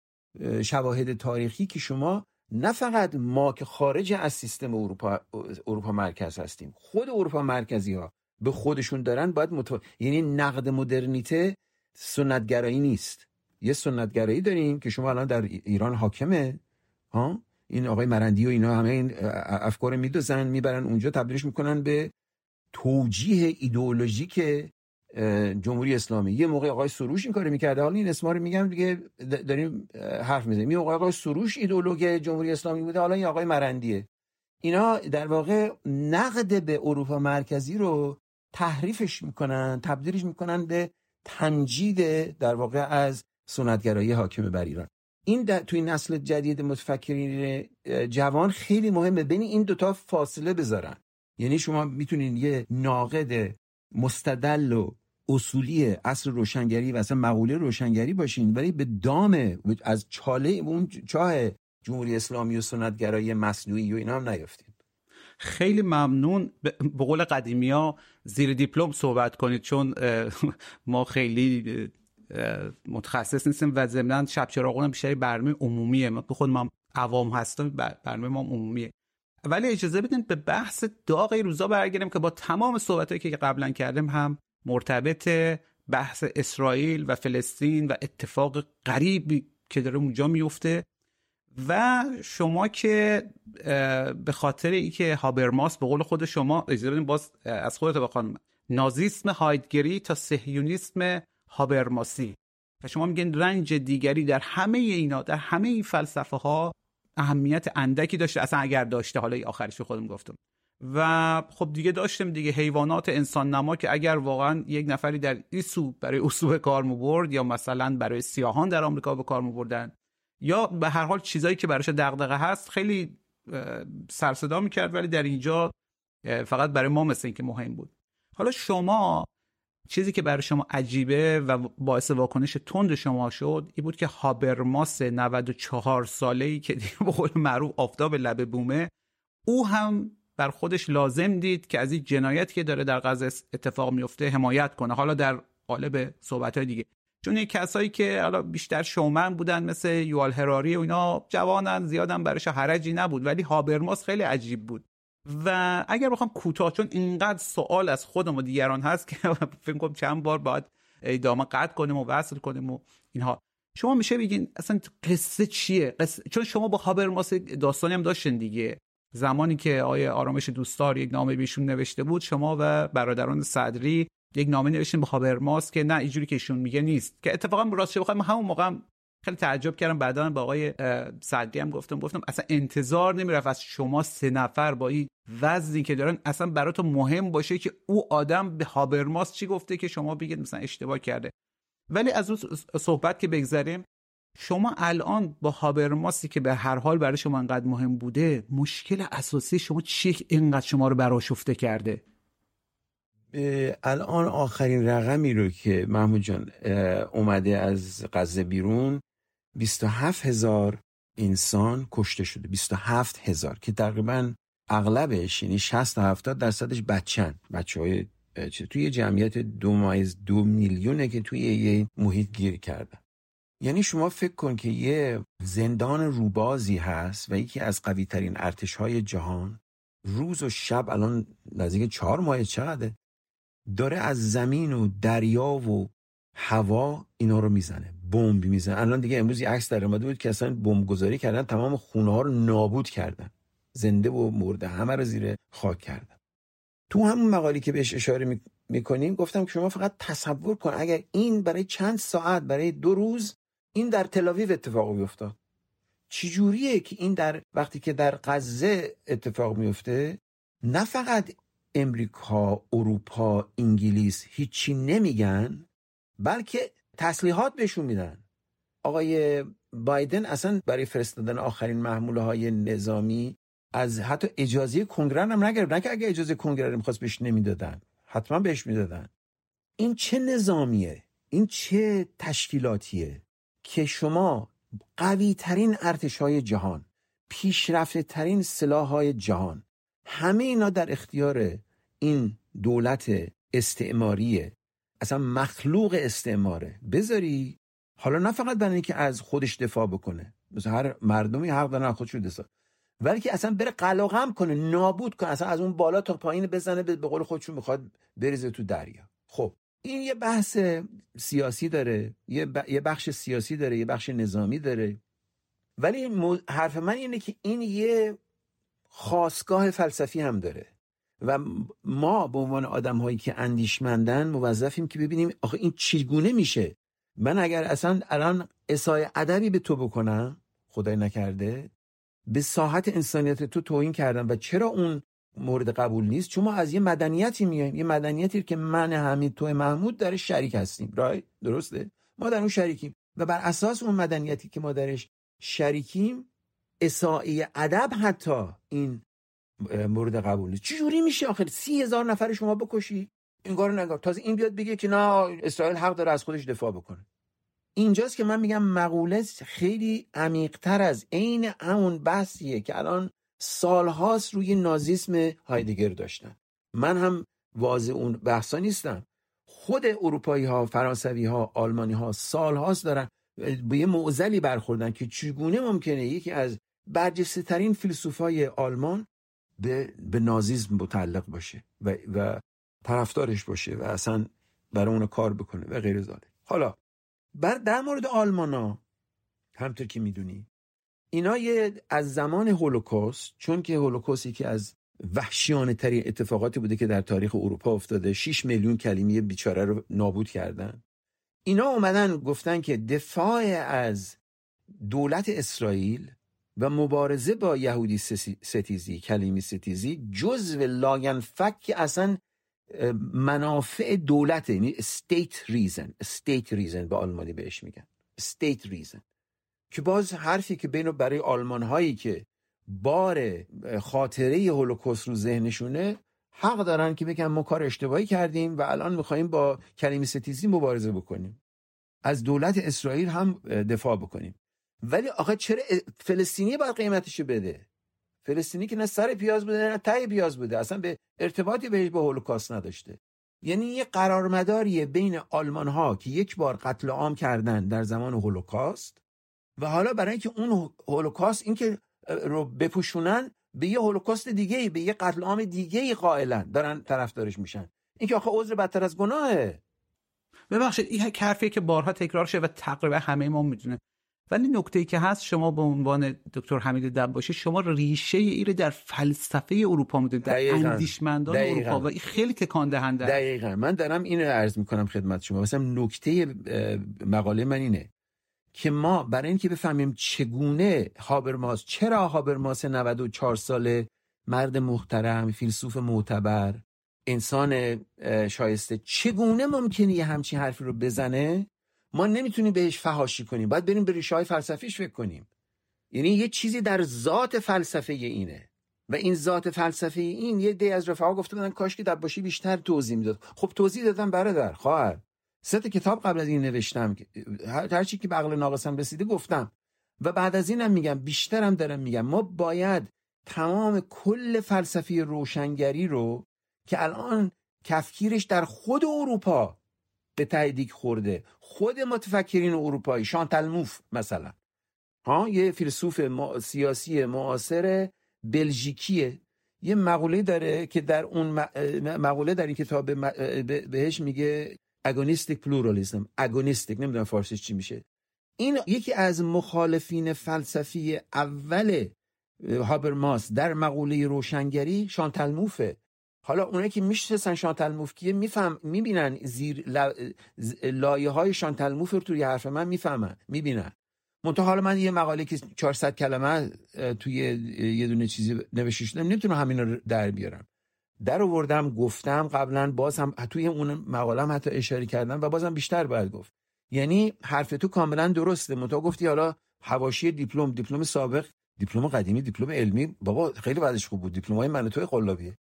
شواهد تاریخی که شما نه فقط ما که خارج از سیستم اروپا, اروپا مرکز هستیم خود اروپا مرکزی ها به خودشون دارن باید متو... یعنی نقد مدرنیته سنتگرایی نیست. یه سنتگرایی داریم که شما الان در ایران حاکمه ها؟ این آقای مرندی و اینا همه این افکار میدوزن می‌برن اونجا تبدیلش می‌کنن به توجیه ایدئولوژیک جمهوری اسلامی. یه موقع آقای سروش این کارو می‌کرده حالا این اسما رو میگم دیگه داریم حرف می‌زنیم. یه موقع آقای سروش ایدئولوژی جمهوری اسلامی بوده. حالا این آقای مرندیه. اینا در واقع نقد به اروپا مرکزی رو تحریفش می‌کنن تبدیلش می‌کنن به تمجید در واقع از سنتگرایی حاکم بر ایران. این در توی نسل جدید متفکرین جوان خیلی مهمه. بین این دوتا فاصله بذارن. یعنی شما می‌تونین یه ناقد مستدل و اصولی اصر روشنگری و اصلا مقوله روشنگری باشین ولی به دام از چاله اون چاه جمهوری اسلامی و سنتگرایی مصنوعی و اینا هم نیافتین خیلی ممنون. به قول قدیمی ها زیر دیپلم صحبت کنید چون ما خیلی متخصص نیستیم و ضمنا شب چراغون بیشتری برنامه عمومیه. ما خود ما عوام هستم برنامه ما عمومیه. ولی اجازه بدین به بحث داغ روزا برگردیم که با تمام صحبتهایی که قبلا کردیم هم مرتبط بحث اسرائیل و فلسطین و اتفاق غریبی که داره اونجا میفته. و شما که به خاطر اینکه هابرماس به قول خود شما اجازه باز از خودت بخوام. نازیسم هایدگری تا سهیونیسم هابرماسی. و شما میگن رنج دیگری در همه اینا در همه این فلسفه ها اهمیت اندکی داشته. اصلا اگر داشته حالا آخرش خودم گفتم. و خب دیگه داشتیم دیگه حیوانات انسان نما که اگر واقعا یک نفری در این سو برای اصول کار برد یا مثلا برای سیاهان در آمریکا به کار بردن یا به هر حال چیزایی که براش دغدغه هست خیلی سرصدا می‌کرد ولی در اینجا فقط برای ما مثل اینکه مهم بود. حالا شما چیزی که برای شما عجیبه و باعث واکنش تند شما شد این بود که هابرماس 94 ساله ای که به قول معروف آفتاب لبه بومه او هم بر خودش لازم دید که از این جنایت که داره در غزه اتفاق میفته حمایت کنه. حالا در قالب صحبت های دیگه. چون این کسایی که حالا بیشتر شومن بودن مثل یوال هراری و اینا جوانن زیادم برش حرجی نبود. ولی هابرماس خیلی عجیب بود. و اگر بخوام کوتاه چون اینقدر سوال از خودم و دیگران هست که فکر کنم چند بار باید ادامه قطع کنیم و وصل کنیم و اینها. شما میشه بگین اصلا قصه چیه؟ قصه... چون شما با هابرماس داستانی هم داشتین دیگه. زمانی که آیه آرامش دوستار یک نامه بهشون نوشته بود شما و برادران صدری یک نامه نوشتین به هابرماس که نه اینجوری که ایشون میگه نیست. که اتفاقا راستش بخوایم همون موقع خیلی تعجب کردم. بعدا با آقای صدری هم گفتم گفتم اصلا انتظار نمی‌رفت از شما سه نفر با این وزنی که دارن اصلا براتون مهم باشه که او آدم به هابرماس چی گفته که شما بگید مثلا اشتباه کرده. ولی از اون صحبت که بگذریم شما الان با هابرماسی که به هر حال برای شما انقدر مهم بوده مشکل اساسی شما چیه اینقدر شما رو براشفته کرده؟ الان آخرین رقمی رو که محمود جان اومده از غزه بیرون 27 هزار انسان کشته شده. 27 هزار که تقریبا اغلبش یعنی 60 تا 70 درصدش بچن بچه های توی جمعیت دو مایز دو میلیونه که توی یه محیط گیر کردن. یعنی شما فکر کن که یه زندان روبازی هست و یکی از قوی ترین ارتش های جهان. روز و شب الان نزدیک چهار ماه چقدر داره از زمین و دریا و هوا اینا رو می‌زنه بمب می‌زنه. الان دیگه امروز عکس در اومده بود که اصلا بمب گذاری کردن تمام خونه ها رو نابود کردن. زنده و مرده همه رو زیر خاک کردن. تو همون مقالی که بهش اشاره می‌کنیم گفتم که شما فقط تصور کن اگر این برای چند ساعت برای دو روز این در تلاویو اتفاق بیفتاد چجوریه که این در وقتی که در غزه اتفاق میفته نه فقط امریکا، اروپا، انگلیس هیچی نمیگن بلکه تسلیحات بهشون میدن. آقای بایدن اصلا برای فرستادن آخرین محموله های نظامی از حتی اجازه کنگره هم نگرفت. نه که اگه اجازه کنگره می‌خواست بهش نمی‌دادن حتما بهش می‌دادن. این چه نظامیه؟ این چه تشکیلاتیه؟ که شما قوی ترین ارتش های جهان پیشرفته ترین سلاح های جهان همه اینا در اختیار این دولت استعماریه. اصلا مخلوق استعماره. بذاری حالا نه فقط برای اینکه از خودش دفاع بکنه مثل هر مردمی حق دارن خودش دفاع ولی که اصلا بره قلقم کنه نابود کنه اصلا از اون بالا تا پایین بزنه به قول خودشون می‌خواد بریزه تو دریا. خب. این یه بحث سیاسی داره یه, یه بخش سیاسی داره یه بخش نظامی داره. ولی حرف من اینه که این یه خواستگاه فلسفی هم داره. و ما به عنوان آدم هایی که اندیشمندن موظفیم که ببینیم آخه این چگونه میشه. من اگر اصلا الان اسای ادبی به تو بکنم خدای نکرده به ساحت انسانیت تو توهین کردم و چرا اون مورد قبول نیست. چون ما از یه مدنیتی میایم. یه مدنیتی که من حمید تو محمود در شریک هستیم. رای؟ درسته؟ ما در اون شریکیم. و بر اساس اون مدنیتی که ما درش شریکیم اساعی ادب حتی این مورد قبوله چجوری میشه آخر سی هزار نفر شما بکشی؟ انگار نگار تازه این بیاد بگه که نه اسرائیل حق داره از خودش دفاع بکنه. اینجاست که من میگم مقوله خیلی عمیقتر از عین همون بحثیه که الان سالهاست روی نازیسم هایدگر داشتن. من هم واضح اون بحثا نیستم. خود اروپایی ها فرانسوی ها آلمانی ها سالهاست دارن به یه معزلی برخوردن که چگونه ممکنه یکی از برجسته ترین فیلسوفای آلمان به, به نازیسم متعلق باشه و, و طرفدارش باشه و اصلا برای اون کار بکنه و غیر ذالک حالا بر در مورد آلمانا همطور که می‌دونی اینا یه از زمان هولوکاست چون که هولوکاستی که از وحشیانه ترین اتفاقاتی بوده که در تاریخ اروپا افتاده. 6 میلیون کلیمی بیچاره رو نابود کردن. اینا اومدن گفتن که دفاع از دولت اسرائیل و مبارزه با یهودی ستیزی کلیمی ستیزی جزو لاینفک اصلا منافع دولت یعنی Staatsräson Staatsräson به آلمانی بهش میگن. state reason. که باز حرفی که بین برای آلمان هایی که بار خاطره هولوکوست رو ذهنشونه حق دارن که بگن ما کار اشتباهی کردیم و الان می‌خوایم با کلمه ستیزی مبارزه بکنیم. از دولت اسرائیل هم دفاع بکنیم. ولی آقا چرا فلسطینی باید قیمتشو بده؟ فلسطینی که نه سر پیاز بوده نه تای پیاز بوده اصلا به ارتباطی بهش با هولوکاست نداشته. یعنی یه قرارمداریه بین آلمان ها که یک بار قتل عام کردن در زمان هولوکاست و حالا برای اینکه اون هولوکاست اینکه رو بپوشونن به یه هولوکاست دیگه به یه قتل عام دیگه قائلا دارن طرفدارش میشن. اینکه آخه عذر بدتر از گناهه. ببخشید این حرفیه که بارها تکرار شده و تقریبا همه ما می‌دونه ولی نکته ای که هست شما به عنوان دکتر حمید دباشی شما ریشه ای رو در فلسفه اروپا می‌دونید در اندیشمندان اروپا و این خیلی تکان دهنده دقیقا. من دارم اینو عرض می‌کنم خدمت شما. مثلا نکته مقاله من اینه. که ما برای اینکه بفهمیم چگونه هابرماس چرا هابرماس 94 ساله مرد محترم فیلسوف معتبر انسان شایسته چگونه ممکنه یه همچین حرفی رو بزنه؟ ما نمی‌تونیم بهش فهاشی کنیم. باید بریم به ریشه فلسفیش فکر کنیم. یعنی یه چیزی در ذات فلسفه اینه. و این ذات فلسفه این یه دی از رفقا گفته بودن کاش که باشی بیشتر توضیح می‌داد. خب توضیح دادم برادر خواهر. سه کتاب قبل از این نوشتم هر چی که به عقل ناقصم رسیده گفتم. و بعد از اینم میگم بیشترم دارم میگم ما باید تمام کل فلسفه روشنگری رو که الان کفکیرش در خود اروپا به تاییدیک خورده خود متفکرین اروپایی شانتلموف مثلا. ها یه فیلسوف سیاسی معاصر بلژیکیه. یه مقوله داره که در اون مقوله در این کتاب بهش میگه اگونیستیک پلورالیسم اگونیستیک نمی‌دونم فارسیش چی میشه. این یکی از مخالفین فلسفی اول هابرماس در مقوله روشنگری شانتلموفه حالا اونایی که می‌شناسن شانتل موفکیه میفهم می‌بینن زیر لایه های شانتل موف رو توی حرف من می‌فهمن می‌بینن. منتها حالا من یه مقاله که 400 کلمه توی یه دونه چیزی نوشته شده نمی‌تونم همین رو در بیارم. در آوردم گفتم قبلا باز هم توی اون مقاله هم حتی اشاره کردم و بازم بیشتر باید گفت. یعنی حرف تو کاملا درسته. منتها گفتی حالا حواشی دیپلم دیپلم سابق دیپلم قدیمی دیپلم علمی. بابا خیلی بعدش خوب بود. دیپلم های من توی قلابیه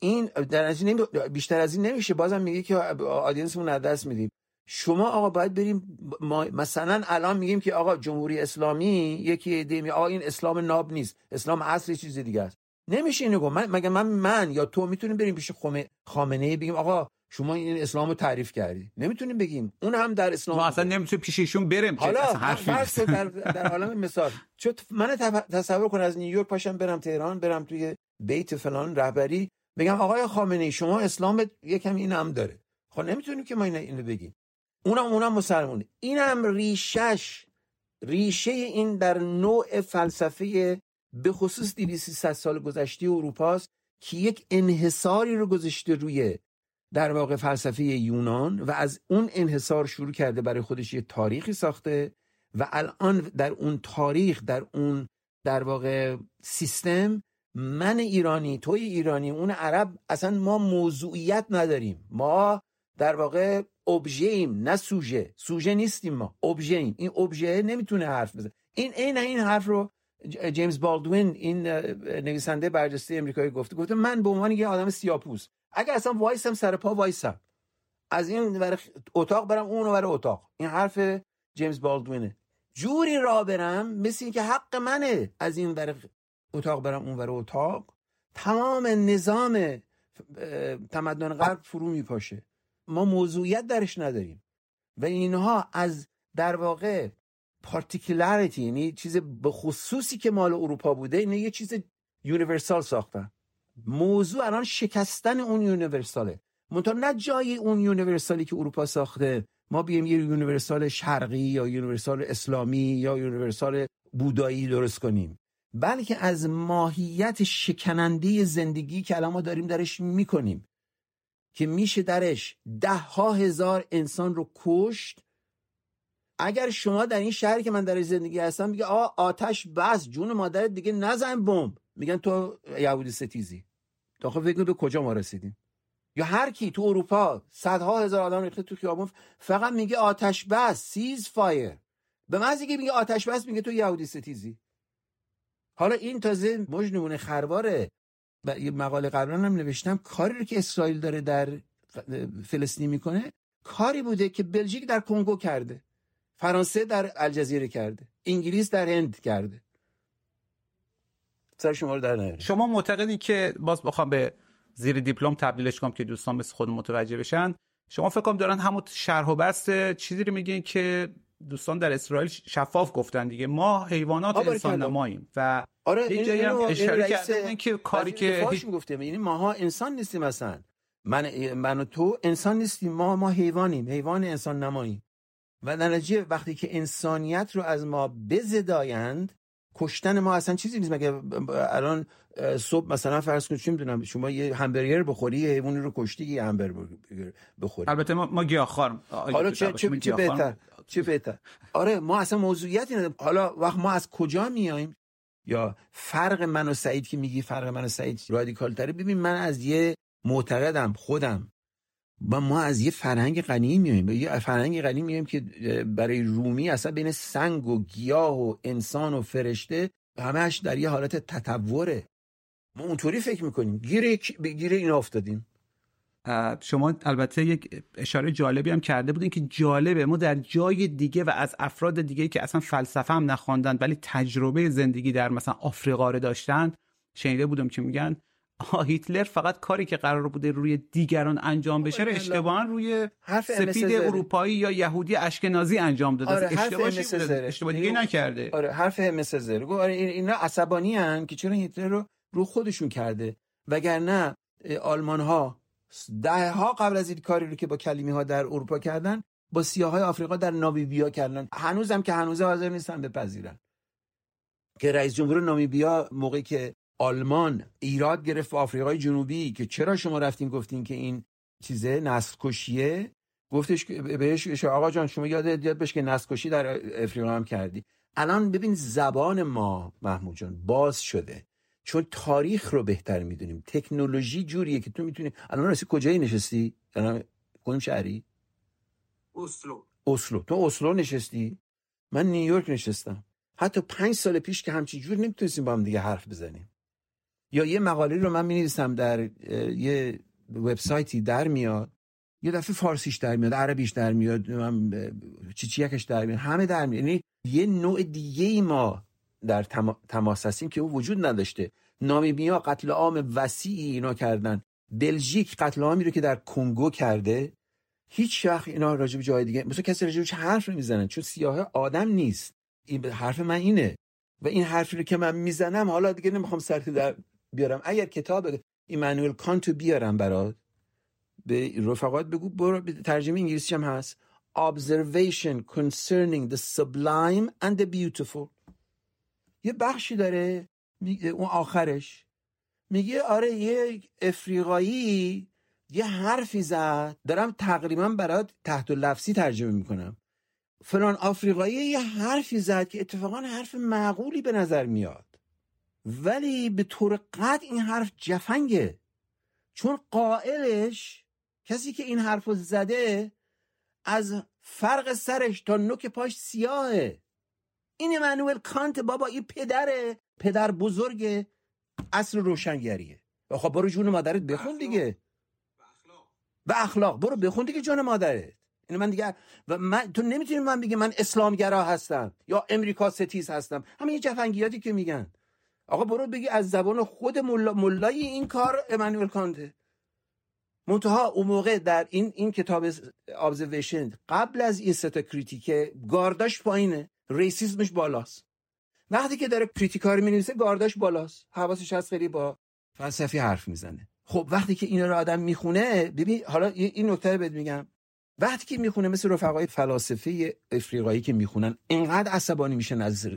این در از این بیشتر از این نمیشه. بازم میگه که آدینسمون از دست میدیم. شما آقا باید بریم ما مثلا الان میگیم که آقا جمهوری اسلامی یکی ایده آقا این اسلام ناب نیست. اسلام اصلی چیز دیگه است. نمیشه اینو من مگه من من یا تو می‌تونیم بریم پیش خامنه ای بگیم آقا شما این اسلام رو تعریف کردی. نمی‌تونیم بگیم. اون هم در اسلام ما اصلا نمی‌تونیم پیش ایشون بریم. حالا در در عالم مثال. چون من تصور کن از نیویورک پاشم برم تهران برم توی بیت فلان رهبری. بگم آقای خامنه ای شما اسلام یکم این هم داره. خب نمی‌تونیم که ما اینو بگیم. اونم اونم مسلمونه. اینم ریشش ریشه این در نوع فلسفه به خصوص 200 سال گذشته اروپاست که یک انحصاری رو گذاشته روی در واقع فلسفه یونان و از اون انحصار شروع کرده برای خودش یه تاریخی ساخته و الان در اون تاریخ در اون در واقع سیستم من ایرانی توی ایرانی اون عرب اصلا ما موضوعیت نداریم. ما در واقع ابژه ایم نه سوژه. سوژه نیستیم ما ابژه ایم. این ابژه نمی‌تونه حرف بزنه این این این حرف رو جیمز بالدوین این نویسنده برجسته امریکایی گفته گفته من به عنوان یه آدم سیاپوس اگر اصلا وایسم سر پا وایسم. از این ور اتاق برم اون ور اتاق. این حرف جیمز بالدوینه. جوری راه برم مثل اینکه حق منه از این ور اتاق برم اون ور اتاق. تمام نظام تمدن غرب فرو میپاشه. ما موضوعیت درش نداریم. و اینها از در واقع particularity یعنی چیز به خصوصی که مال اروپا بوده اینه یه چیز universal ساختن. موضوع الان شکستن اون universal ه منتها نه جای اون universal ی که اروپا ساخته. ما بیایم یه universal شرقی یا universal اسلامی یا universal بودایی درست کنیم. بلکه از ماهیت شکننده زندگی که الان ما داریم درش می‌کنیم که میشه درش ده ها هزار انسان رو کشت اگر شما در این شهری که من در زندگی هستم میگه آ آتش بس جون مادرت دیگه نزن بمب میگن تو یهودی ستیزی. تا خب فکر به کجا ما رسیدیم؟ یا هر کی تو اروپا صدها هزار آدم ریخته تو خیابون فقط میگه آتش بس ceasefire. به محضی که میگه آتش بس میگه تو یهودی ستیزی. حالا این تازه مشت نمونه خرواره. و یه مقاله قبلا هم نوشتم کاری رو که اسرائیل داره در فلسطین می‌کنه کاری بوده که بلژیک در کنگو کرده. فرانسه در الجزیره کرده. انگلیس در هند کرده. سر شما رو در نیاره شما معتقدی که باز بخوام به زیر دیپلم تبدیلش کنم که دوستان مثل خود متوجه بشن. شما فکر کنم دارن همون شرح و بست چیزی رو میگین که دوستان در اسرائیل شفاف گفتن دیگه. ما حیوانات انسان نماییم و آره یه جایی هم اشاره کردن که کاری که هیچ گفته یعنی ماها انسان نیستیم مثلا من من و تو انسان نیستیم. ما ما حیوانیم. حیوان انسان نماییم. و در نتیجه وقتی که انسانیت رو از ما بزدایند کشتن ما اصلا چیزی نیست. مگه الان صبح مثلا فرض کنید چی می‌دونم شما یه همبرگر بخوری یه حیوانی رو کشتی یه همبرگر بخوری. البته ما, ما گیاهخوار حالا چه چه, چه بهتر چه بهتر. آره ما اصلا موضوعیتی نداریم. حالا وقت ما از کجا میایم؟ یا فرق من و سعید که میگی فرق من و سعید رادیکال تره ببین من از یه معتقدم خودم. و ما از یه فرهنگ غنی میایم. یه فرهنگ غنی میایم که برای رومی اصلا بین سنگ و گیاه و انسان و فرشته همش در یه حالت تطوره. ما اونطوری فکر می‌کنیم. گیر گیر اینا افتادیم. شما البته یک اشاره جالبی هم کرده بودین که جالبه. ما در جای دیگه و از افراد دیگه که اصلا فلسفه هم نخواندن ولی تجربه زندگی در مثلا آفریقا رو داشتن شنیده بودم که میگن هیتلر فقط کاری که قرار بوده روی دیگران انجام بشه رو اشتباها روی سفید اروپایی یا یهودی اشکنازی انجام داده. آره اشتباه اشتباه دیگه نکرده. آره حرف همسزر آره اینا عصبانی هن که چرا هیتلر رو رو خودشون کرده. وگرنه آلمان ها ده ها قبل از این کاری رو که با کلیمی ها در اروپا کردن با سیاه های آفریقا در نامیبیا کردن. هنوزم که هنوز حاضر نیستن بپذیرن. که رئیس جمهور نامیبیا موقعی که آلمان ایراد گرفت آفریقای جنوبی که چرا شما رفتین گفتین که این چیزه نسل کشیه گفتش بهش آقا جان شما یاد یاد بش که نسل کشی در افریقا هم کردی. الان ببین زبان ما محمود جان باز شده. چون تاریخ رو بهتر می‌دونیم. تکنولوژی جوریه که تو می‌تونی الان راستی کجایی نشستی؟ الان کدوم شهری؟ اسلو. اسلو. تو اسلو نشستی؟ من نیویورک نشستم. حتی پنج سال پیش که همچی جور نمی‌تونستیم با هم دیگه حرف بزنیم. یا یه مقاله رو من می در یه وبسایتی در میاد یه دفعه فارسیش در میاد عربیش در میاد چیچیکش در میاد همه در میاد. یعنی یه نوع دیگه ای ما در تماس هستیم که او وجود نداشته. نامیبیا قتل عام وسیعی اینا کردن. بلژیک قتل عامی رو که در کنگو کرده هیچ وقت اینا راجع به جای دیگه مثلا کسی راجع حرف می‌زنن چون سیاه آدم نیست. این حرف من اینه. و این حرفی رو که من می‌زنم حالا دیگه نمی‌خوام سرت در بیارم. اگر کتاب ایمانوئل کانتو بیارم برات به رفقات بگو برو ترجمه انگلیسی هم هست. Observation concerning the sublime and the beautiful. یه بخشی داره اون آخرش. میگه آره یه افریقایی یه حرفی زد. دارم تقریبا برات تحت لفظی ترجمه می‌کنم. فلان آفریقایی یه حرفی زد که اتفاقا حرف معقولی به نظر میاد. ولی به طور قطع این حرف جفنگه. چون قائلش کسی که این حرف رو زده از فرق سرش تا نوک پاش سیاهه. این امانوئل کانت بابا این پدره. پدر بزرگ اصل روشنگریه. خب برو جون مادرت بخون دیگه. و اخلاق. برو بخون دیگه جان مادرت. این من دیگه و من تو نمی‌تونی من بگی من اسلامگرا هستم یا امریکا ستیز هستم. همه یه جفنگیاتی که میگن. آقا برو بگی از زبان خود ملا ملای این کار امانوئل کانته. منتها اون موقع در این این کتاب Observation قبل از این سه تا Critique ه گارداش پایینه. racism ش بالاست. وقتی که داره Critique ا رو می‌نویسه گارداش بالاست. حواسش هست خیلی با فلسفی حرف می‌زنه. خب وقتی که اینا رو آدم می‌خونه ببین حالا این نکته رو بهت میگم. وقتی که می‌خونه مثل رفقای فلاسفه افریقایی که می‌خونن اینقدر عصبانی میشن از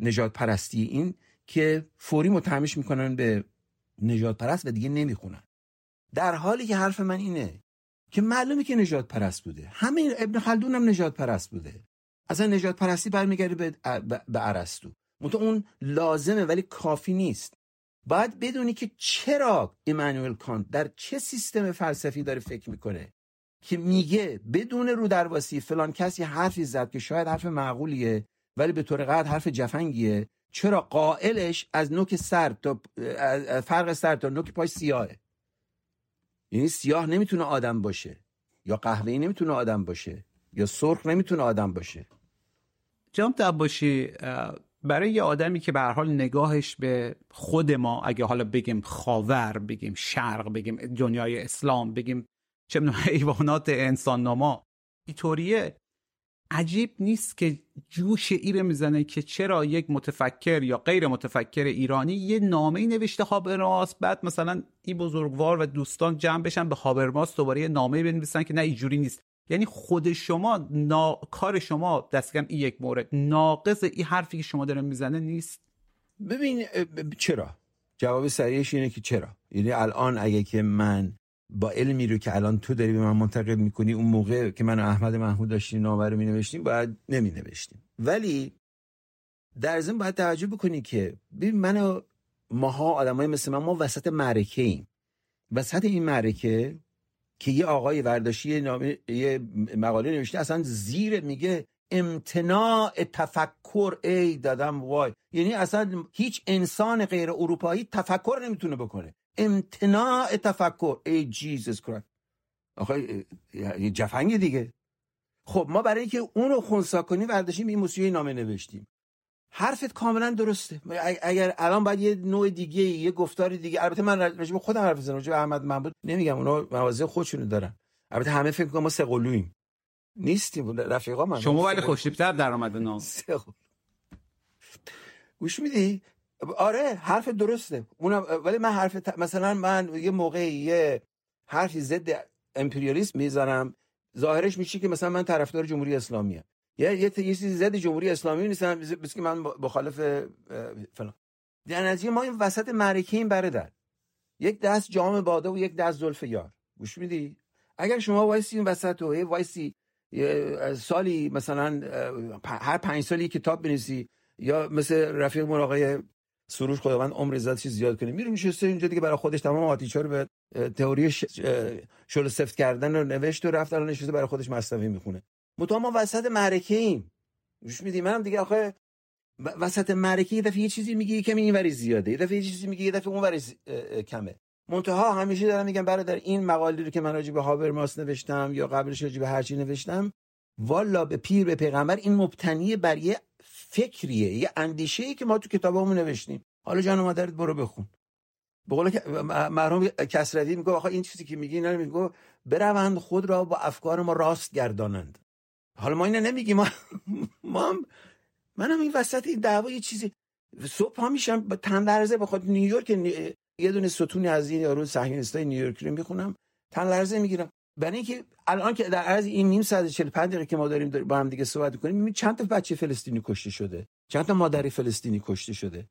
نجات پرستی این که فوری متهمش می‌کنن به نجات پرست و دیگه نمی‌خونن. در حالی که حرف من اینه که معلومه که نجات پرست بوده. همه ابن خلدون هم نجات پرست بوده. اصلا نجات پرستی برمیگرده به به ارسطو. اون لازمه ولی کافی نیست. باید بدونی که چرا ایمانوئل کانت در چه سیستم فلسفی داره فکر می‌کنه که میگه بدون رو درواسی فلان کسی حرفی زد که شاید حرف معقولیه ولی به طور قد حرف جفنگیه چرا قائلش از نوک سر تا فرق سر تا نوک پای سیاهه. یعنی سیاه نمی‌تونه آدم باشه یا قهوه‌ای نمی‌تونه آدم باشه یا سرخ نمی‌تونه آدم باشه. جام باشی برای یه آدمی که به حال نگاهش به خود ما اگه حالا بگیم خاور بگیم شرق بگیم دنیای اسلام بگیم چه حیوانات انسان نما اینطوریه. عجیب نیست که جوش ایره می‌زنه که چرا یک متفکر یا غیر متفکر ایرانی یه نامه نوشته هابرماس بعد مثلا این بزرگوار و دوستان جمع بشن به هابرماس دوباره یه نامه بنویسن که نه اینجوری نیست. یعنی خود شما نا... کار شما دستگم این یک مورد ناقض این حرفی که شما داره می‌زنه نیست؟ ببین چرا؟ جواب سریعش اینه که چرا؟ یعنی الان اگه که من با علمی رو که الان تو داری به من منتقل می‌کنی اون موقع که من و احمد محمود داشتیم نامه رو مینوشتیم باید نمی نوشتیم ولی در ضمن باید توجه بکنی که ببین من و ماها آدمای مثل من ما وسط معرکه ایم. وسط این معرکه که یه آقای ورداشی نامه یه مقاله نوشته اصلا زیر میگه امتناع تفکر ای دادم وای. یعنی اصلا هیچ انسان غیر اروپایی تفکر نمی‌تونه بکنه. امتناع تفکر. ای جیزس کرایست آخه یه جفنگ دیگه. خب ما برای اینکه اون رو خونسا کنیم ورداشیم این موسیقی نامه نوشتیم. حرفت کاملا درسته. اگر الان باید یه نوع دیگه یه گفتار دیگه البته من راجع خودم حرف بزنم راجع احمد محمود نمیگم اونا مواضع خودشونو دارن. البته همه فکر کنم ما سقلویم نیستیم رفیقا من شما ولی خوشتیپتر در اومد نام. گوش میدی؟ آره حرف درسته. اونم ولی من حرف مثلا من یه موقعی یه حرفی ضد امپریالیسم می‌زنم ظاهرش میشه که مثلا من طرفدار جمهوری اسلامی ام یه یه چیزی ضد جمهوری اسلامی نیستم بس که من مخالف فلان. در نتیجه ما این وسط معرکه این برادر یک دست جام باده و یک دست زلف یار. گوش میدی؟ اگر شما وایسی این وسط و وایسی سالی مثلا هر پنج سالی کتاب بنویسی یا مثل رفیق آقای سروش خداوند عمر عزت چیز زیاد کنه میره میشه اینجا دیگه برای خودش تمام آتیچا رو به تئوری شل سفت کردن رو نوشت و رفت الان نشسته برای خودش مصنوی می‌خونه. متو ما وسط معرکه ایم. گوش میدی؟ منم دیگه آخه وسط معرکه یه دفعه یه چیزی میگه یکم اینوری زیاده. یه دفعه یه چیزی میگه یه دفعه اونوری کمه. منتها همیشه دارم میگم برادر این مقاله رو که من راجع به هابرماس نوشتم یا قبلش راجع به هرچی نوشتم والا به پیر به پیغمبر این مبتنی بر یه فکریه یه اندیشه ای که ما تو کتابمون نوشتیم. حالا جان مادرت برو بخون. به قول مرحوم کسروی میگه آخه این چیزی که میگی اینا میگه بروند خود را با افکار ما راست گردانند. حالا ما اینو نمیگیم ما ما منم این وسط این دعوا یه چیزی صبح ها میشم با تن لرزه بخواد نیویورک یه دونه ستونی از این یارو صهیونیستای نیویورک رو می‌خونم تن لرزه می‌گیرم. برای اینکه الان که در عرض این نیم ساعت 45 دقیقه که ما داریم با هم دیگه صحبت کنیم می‌بینید چند تا بچه فلسطینی کشته شده. چند تا مادر فلسطینی کشته شده.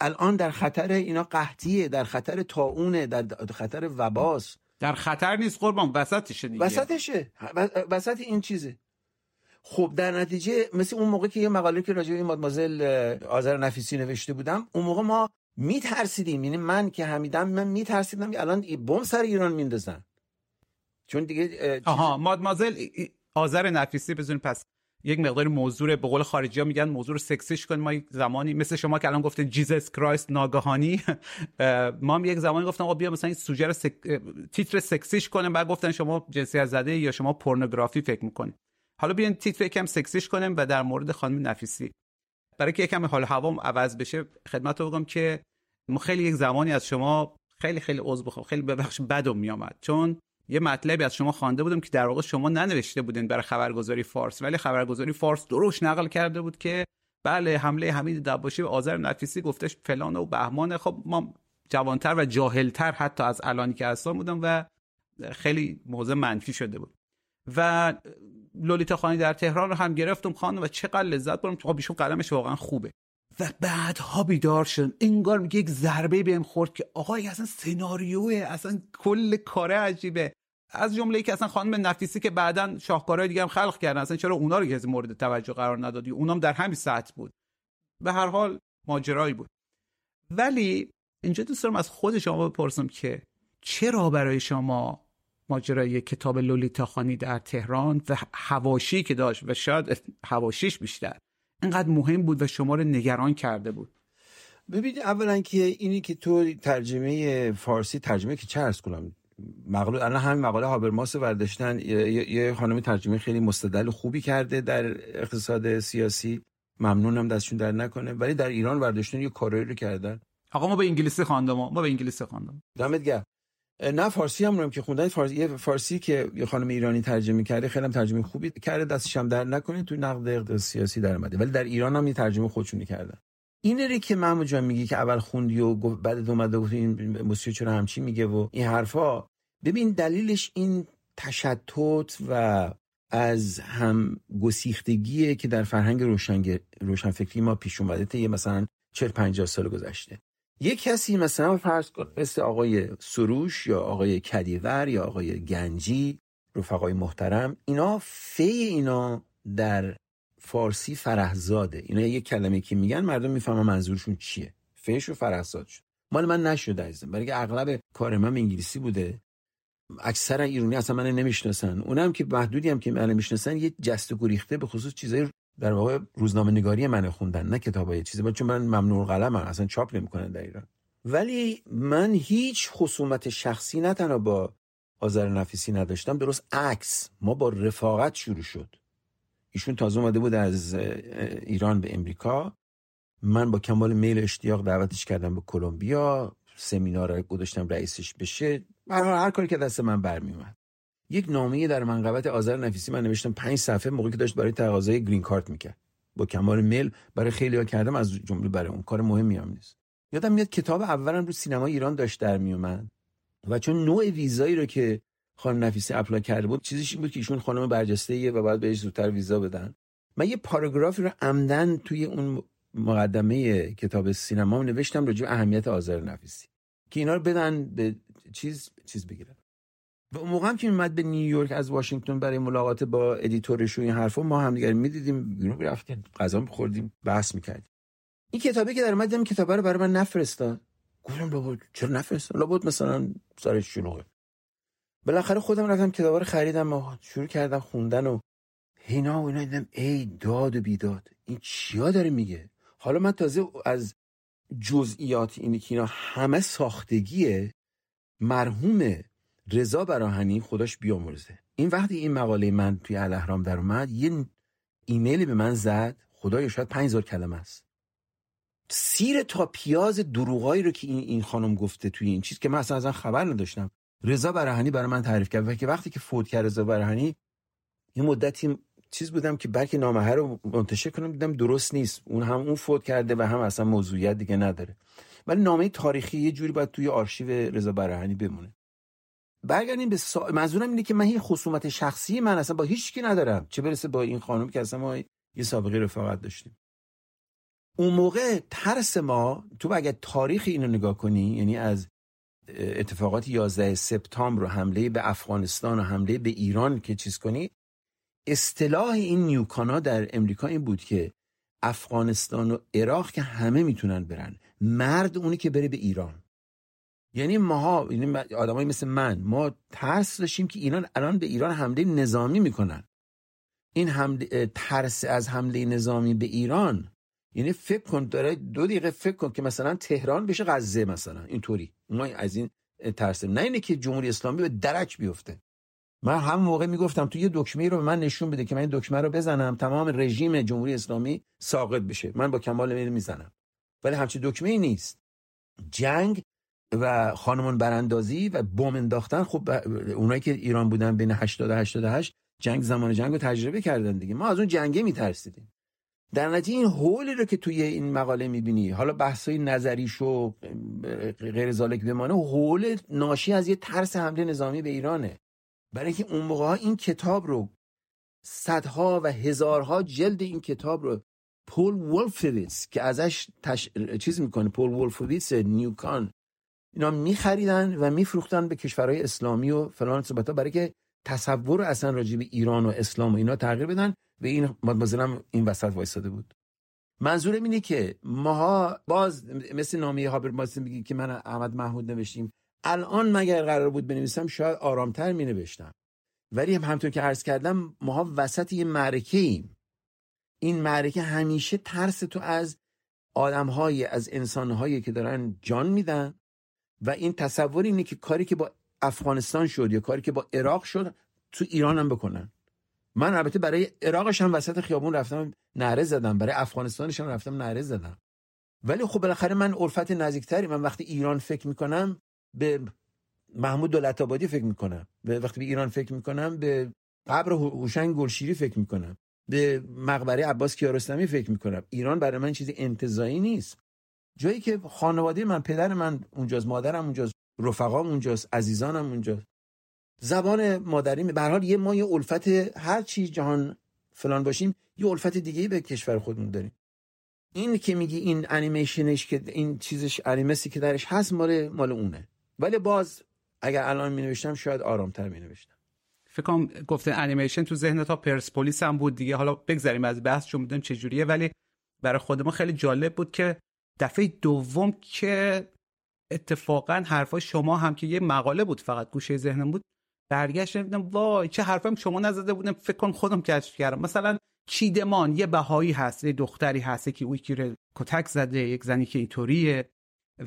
الان در خطر اینا قحطیه در خطر طاعونه در خطر وباس. در خطر نیست قربان وسطشه دیگه. وسطشه. وسط این چیزه. خب در نتیجه مثل اون موقع که یه مقاله که راجع به مادمازل آذر نفیسی نوشته بودم اون موقع ما میترسیدیم. یعنی من که حمیدم من میترسیدم که الان بم سر ایران میندازن. چون دیگه آها مادمازل آذر نفیسی بزنین پس. یک مقداری موضوع به قول خارجی ها میگن موضوع رو سکسیش کنیم ما یک زمانی مثل شما که الان گفتین جیزس کرایست ناگهانی ما هم یک زمانی گفتم آقا بیا مثلا این سوژه رو سک... تیتر سکسیش کنیم بعد گفتن شما جنسیت زده یا شما پورنوگرافی فکر می‌کنید حالا بیاین تیتر یکم سکسیش کنیم و در مورد خانم نفیسی. برای که یکم حال هوام عوض بشه خدمت رو بگم که ما خیلی یک زمانی از شما خیلی خیلی عذر بخوام خیلی ببخش بدم میامد چون یه مطلبی از شما خوانده بودم که در واقع شما ننوشته بودین برای خبرگزاری فارس ولی خبرگزاری فارس دروش نقل کرده بود که بله حمله حمید دباشی به آذر نفیسی گفتش فلان و بهمان خب ما جوانتر و جاهلتر حتی از الانی که هستم بودم و خیلی موضوع منفی شده بود. و لولیتا خانی در تهران رو هم گرفتم خانم و چقدر لذت بردم. خب ایشون قلمش واقعا خوبه. و بعدها بیدار شدم. انگار میگه یک ضربه بهم خورد که آقای اصلا سناریوه اصلا کل کاره عجیبه. از جمله که اصلا خانم نفیسی که بعدا شاهکارهای دیگه هم خلق کردن اصلا چرا اونا رو که مورد توجه قرار ندادی؟ اونام در همین سطح بود. به هر حال ماجرایی بود. ولی اینجا دوست دارم از خود شما بپرسم که چرا برای شما ماجرای کتاب لولیتا خانی در تهران و هواشی که داشت و شاید هواشیش بیشتر اینقدر مهم بود و شما رو نگران کرده بود. ببینید اولا که اینی که تو ترجمه فارسی ترجمه که چه ارز کنم؟ مقاله الان همین مقاله هابرماس ورداشتن یه, یه خانم ترجمه خیلی مستدل خوبی کرده در اقتصاد سیاسی. ممنونم دستشون در نکنه. ولی در ایران ورداشتن یه کارایی رو کردن. آقا ما به انگلیسی خواندم. ما به انگلیسی خواندم. دمت گرم. نه فارسی هم که خوندن. فارسی فارسی که یه خانم ایرانی ترجمه کرده خیلی هم ترجمه خوبی کرده. دستش هم در نکنه تو نقد سیاسی در اومده. ولی در ایران هم یه ترجمه خودشونی کردن. اینه که محمود جان میگی که اول خوندی و بعد اومده گفت این موسیقی چرا همچی میگه و این حرفا. ببین دلیلش این تشتت و از هم گسیختگیه که در فرهنگ روشن روشنفکری ما پیش اومده. تا یه مثلا 40 50 سال گذشته. یه کسی مثلا فرض کن مثل آقای سروش یا آقای کدیور یا آقای گنجی رفقای محترم اینا فی اینا در فارسی فرهزاده. اینا یه کلمه که میگن مردم می‌فهمن منظورشون چیه. فیش و فرهزاد شد. مال من نشده عزیزم. برای اغلب کار من انگلیسی بوده. اکثر ایرانی اصلا من نمی‌شناسن. اونم که محدودی هم که من می‌شناسن یه جست و گریخته به خصوص چیزای در واقع روزنامه نگاری من خوندن نه کتابای چیزی چون من ممنوع قلمم اصلا چاپ نمی‌کنن در ایران. ولی من هیچ خصومت شخصی نه تنها با آذر نفیسی نداشتم درست عکس ما با رفاقت شروع شد. ایشون تازه اومده بود از ایران به امریکا. من با کمال میل اشتیاق دعوتش کردم به کلمبیا سمینار گذاشتم رئیسش بشه. هر هر کاری که دست من برمیومد یک نامه در منقبت آذر نفیسی من نوشتم پنج صفحه موقعی که داشت برای تقاضای گرین کارت می‌کرد. با کمال میل برای خیلی ها کردم از جمله برای اون. کار مهمی هم نیست. یادم میاد کتاب اولم رو سینما ایران داشت در میومد و چون نوع ویزایی رو که خانم نفیسی اپلای کرده بود چیزیش این بود که ایشون خانم برجسته و باید بهش زودتر ویزا بدن. من یه پاراگرافی رو عمدن توی اون مقدمه کتاب سینما نوشتم راجع اهمیت آذر نفیسی. که اینا رو بدن به چیز چیز بگیرن. و اون موقع هم که اومد به نیویورک از واشنگتن برای ملاقات با ادیتورش و این حرفا ما هم دیگر می‌دیدیم بیرون رفتیم غذا میخوردیم بحث می‌کردیم. این کتابی که در اومد دیدم کتاب رو برای من نفرستاد. گفتم بابا چرا نفرستاد؟ لابد مثلا سرش شلوغه. بالاخره خودم رفتم کتاب رو خریدم و شروع کردم خوندن و هینا و اینا. دیدم ای داد و بیداد این چیا داره میگه؟ حالا من تازه از جزئیات اینی که اینا همه ساختگیه مرحوم رضا براهنی خداش بیامرزه. این وقتی این مقاله من توی الاهرام در اومد یه ایمیلی به من زد خدایا شاید 5000 کلمه است. سیر تا پیاز دروغایی رو که این این خانم گفته توی این چیز که من اصلا از خبر نداشتم. رضا براهنی برای من تعریف کرد. و که وقتی که فوت کرد رضا براهنی یه مدتی چیز بودم که بلکه نامه رو منتشر کنم دیدم درست نیست. اون هم اون فوت کرده و هم اصلا موضوعیت دیگه نداره. ولی نامه تاریخی یه جوری باید توی آرشیو رضا براهنی بمونه. برگردیم به سا... منظورم اینه که من هیچ خصومت شخصی من اصلا با هیچ کی ندارم. چه برسه با این خانم که اصلا ما یه سابقه رفاقت داشتیم. اون موقع ترس ما تو اگر تاریخ اینو نگاه کنی یعنی از اتفاقات 11 سپتامبر و حمله به افغانستان و حمله به ایران که چیز کنی اصطلاح این نیوکانا در امریکا این بود که افغانستان و عراق که همه می‌تونن برن. مرد اونی که بره به ایران. یعنی ماها یعنی آدمایی مثل من ما ترس داشتیم که ایران الان به ایران حمله نظامی می‌کنن. این حمله ترس از حمله نظامی به ایران یعنی فکر کن داره دو دقیقه فکر کن که مثلا تهران بشه غزه مثلا اینطوری. ما از این ترسیم. نه اینه که جمهوری اسلامی به درک بیفته. من همون موقع می‌گفتم تو یه دکمه رو به من نشون بده که من این دکمه رو بزنم تمام رژیم جمهوری اسلامی ساقط بشه. من با کمال میل می‌زنم. ولی همچین دکمه ای نیست. جنگ و خانمان براندازی و بم انداختن خب اونایی که ایران بودن بین 80 و 88 جنگ زمان جنگ رو تجربه کردن دیگه. ما از اون جنگه میترسیدیم. در نتیجه این حولی رو که توی این مقاله می‌بینی حالا بحثای نظریش و غیر ذالک بمانه حول ناشی از یه ترس حمله نظامی به ایرانه. برای اینکه اون موقع این کتاب رو صدها و هزارها جلد این کتاب رو پول وولفویتس که ازش تش... چیز می‌کنه پول وولفویتس neocon اینا میخریدن و میفروختن به کشورهای اسلامی و فلان صحبت برای که تصور اصلا راجع به ایران و اسلام و اینا تغییر بدن. و این مادمازلم این وسط وایساده بود. منظورم اینه که ماها باز مثل نامه هابر ماسن میگی که من احمد محمود نوشتیم. الان مگر قرار بود بنویسم شاید آرامتر می نوشتم ولی همطور که عرض کردم ماها وسط یه معرکه ایم این معرکه همیشه ترس تو از آدمهایی از انسانهایی که دارن جان میدن. و این تصور اینه که کاری که با افغانستان شد یا کاری که با عراق شد تو ایران هم بکنن. من البته برای عراقش هم وسط خیابون رفتم نعره زدم. برای افغانستانش هم رفتم نعره زدم. ولی خب بالاخره من الفت نزدیکتری. من وقتی ایران فکر می‌کنم به محمود دولت آبادی فکر می‌کنم. به وقتی به ایران فکر می‌کنم به قبر هوشنگ گلشیری فکر می‌کنم. به مقبره عباس کیارستمی فکر می‌کنم. ایران برای من چیزی انتظایی نیست. جایی که خانواده من پدر من اونجاست مادرم اونجاست رفقام اونجاست عزیزانم اونجاست. زبان مادری به حال یه ما یه الفت هر چی جهان فلان باشیم یه الفت دیگه به کشور خودمون داریم. این که میگی این انیمیشنش که این چیزش انیمسی که درش هست مال مال اونه. ولی باز اگر الان می نوشتم شاید آرامتر می نوشتم فکر کنم گفته انیمیشن تو ذهن تا پرسپولیس هم بود دیگه. حالا بگذریم از بحث چون می‌دونم چجوریه ولی برای خود خیلی جالب بود که دفعه دوم که اتفاقا حرفای شما هم که یه مقاله بود فقط گوشه ذهنم بود برگشت دیدم وای چه حرفم شما نزده بودم فکر کنم خودم کشف کردم. مثلا چیدمان یه بهایی هست یه دختری هست که ویکی کتک زده یک زنی که اینطوریه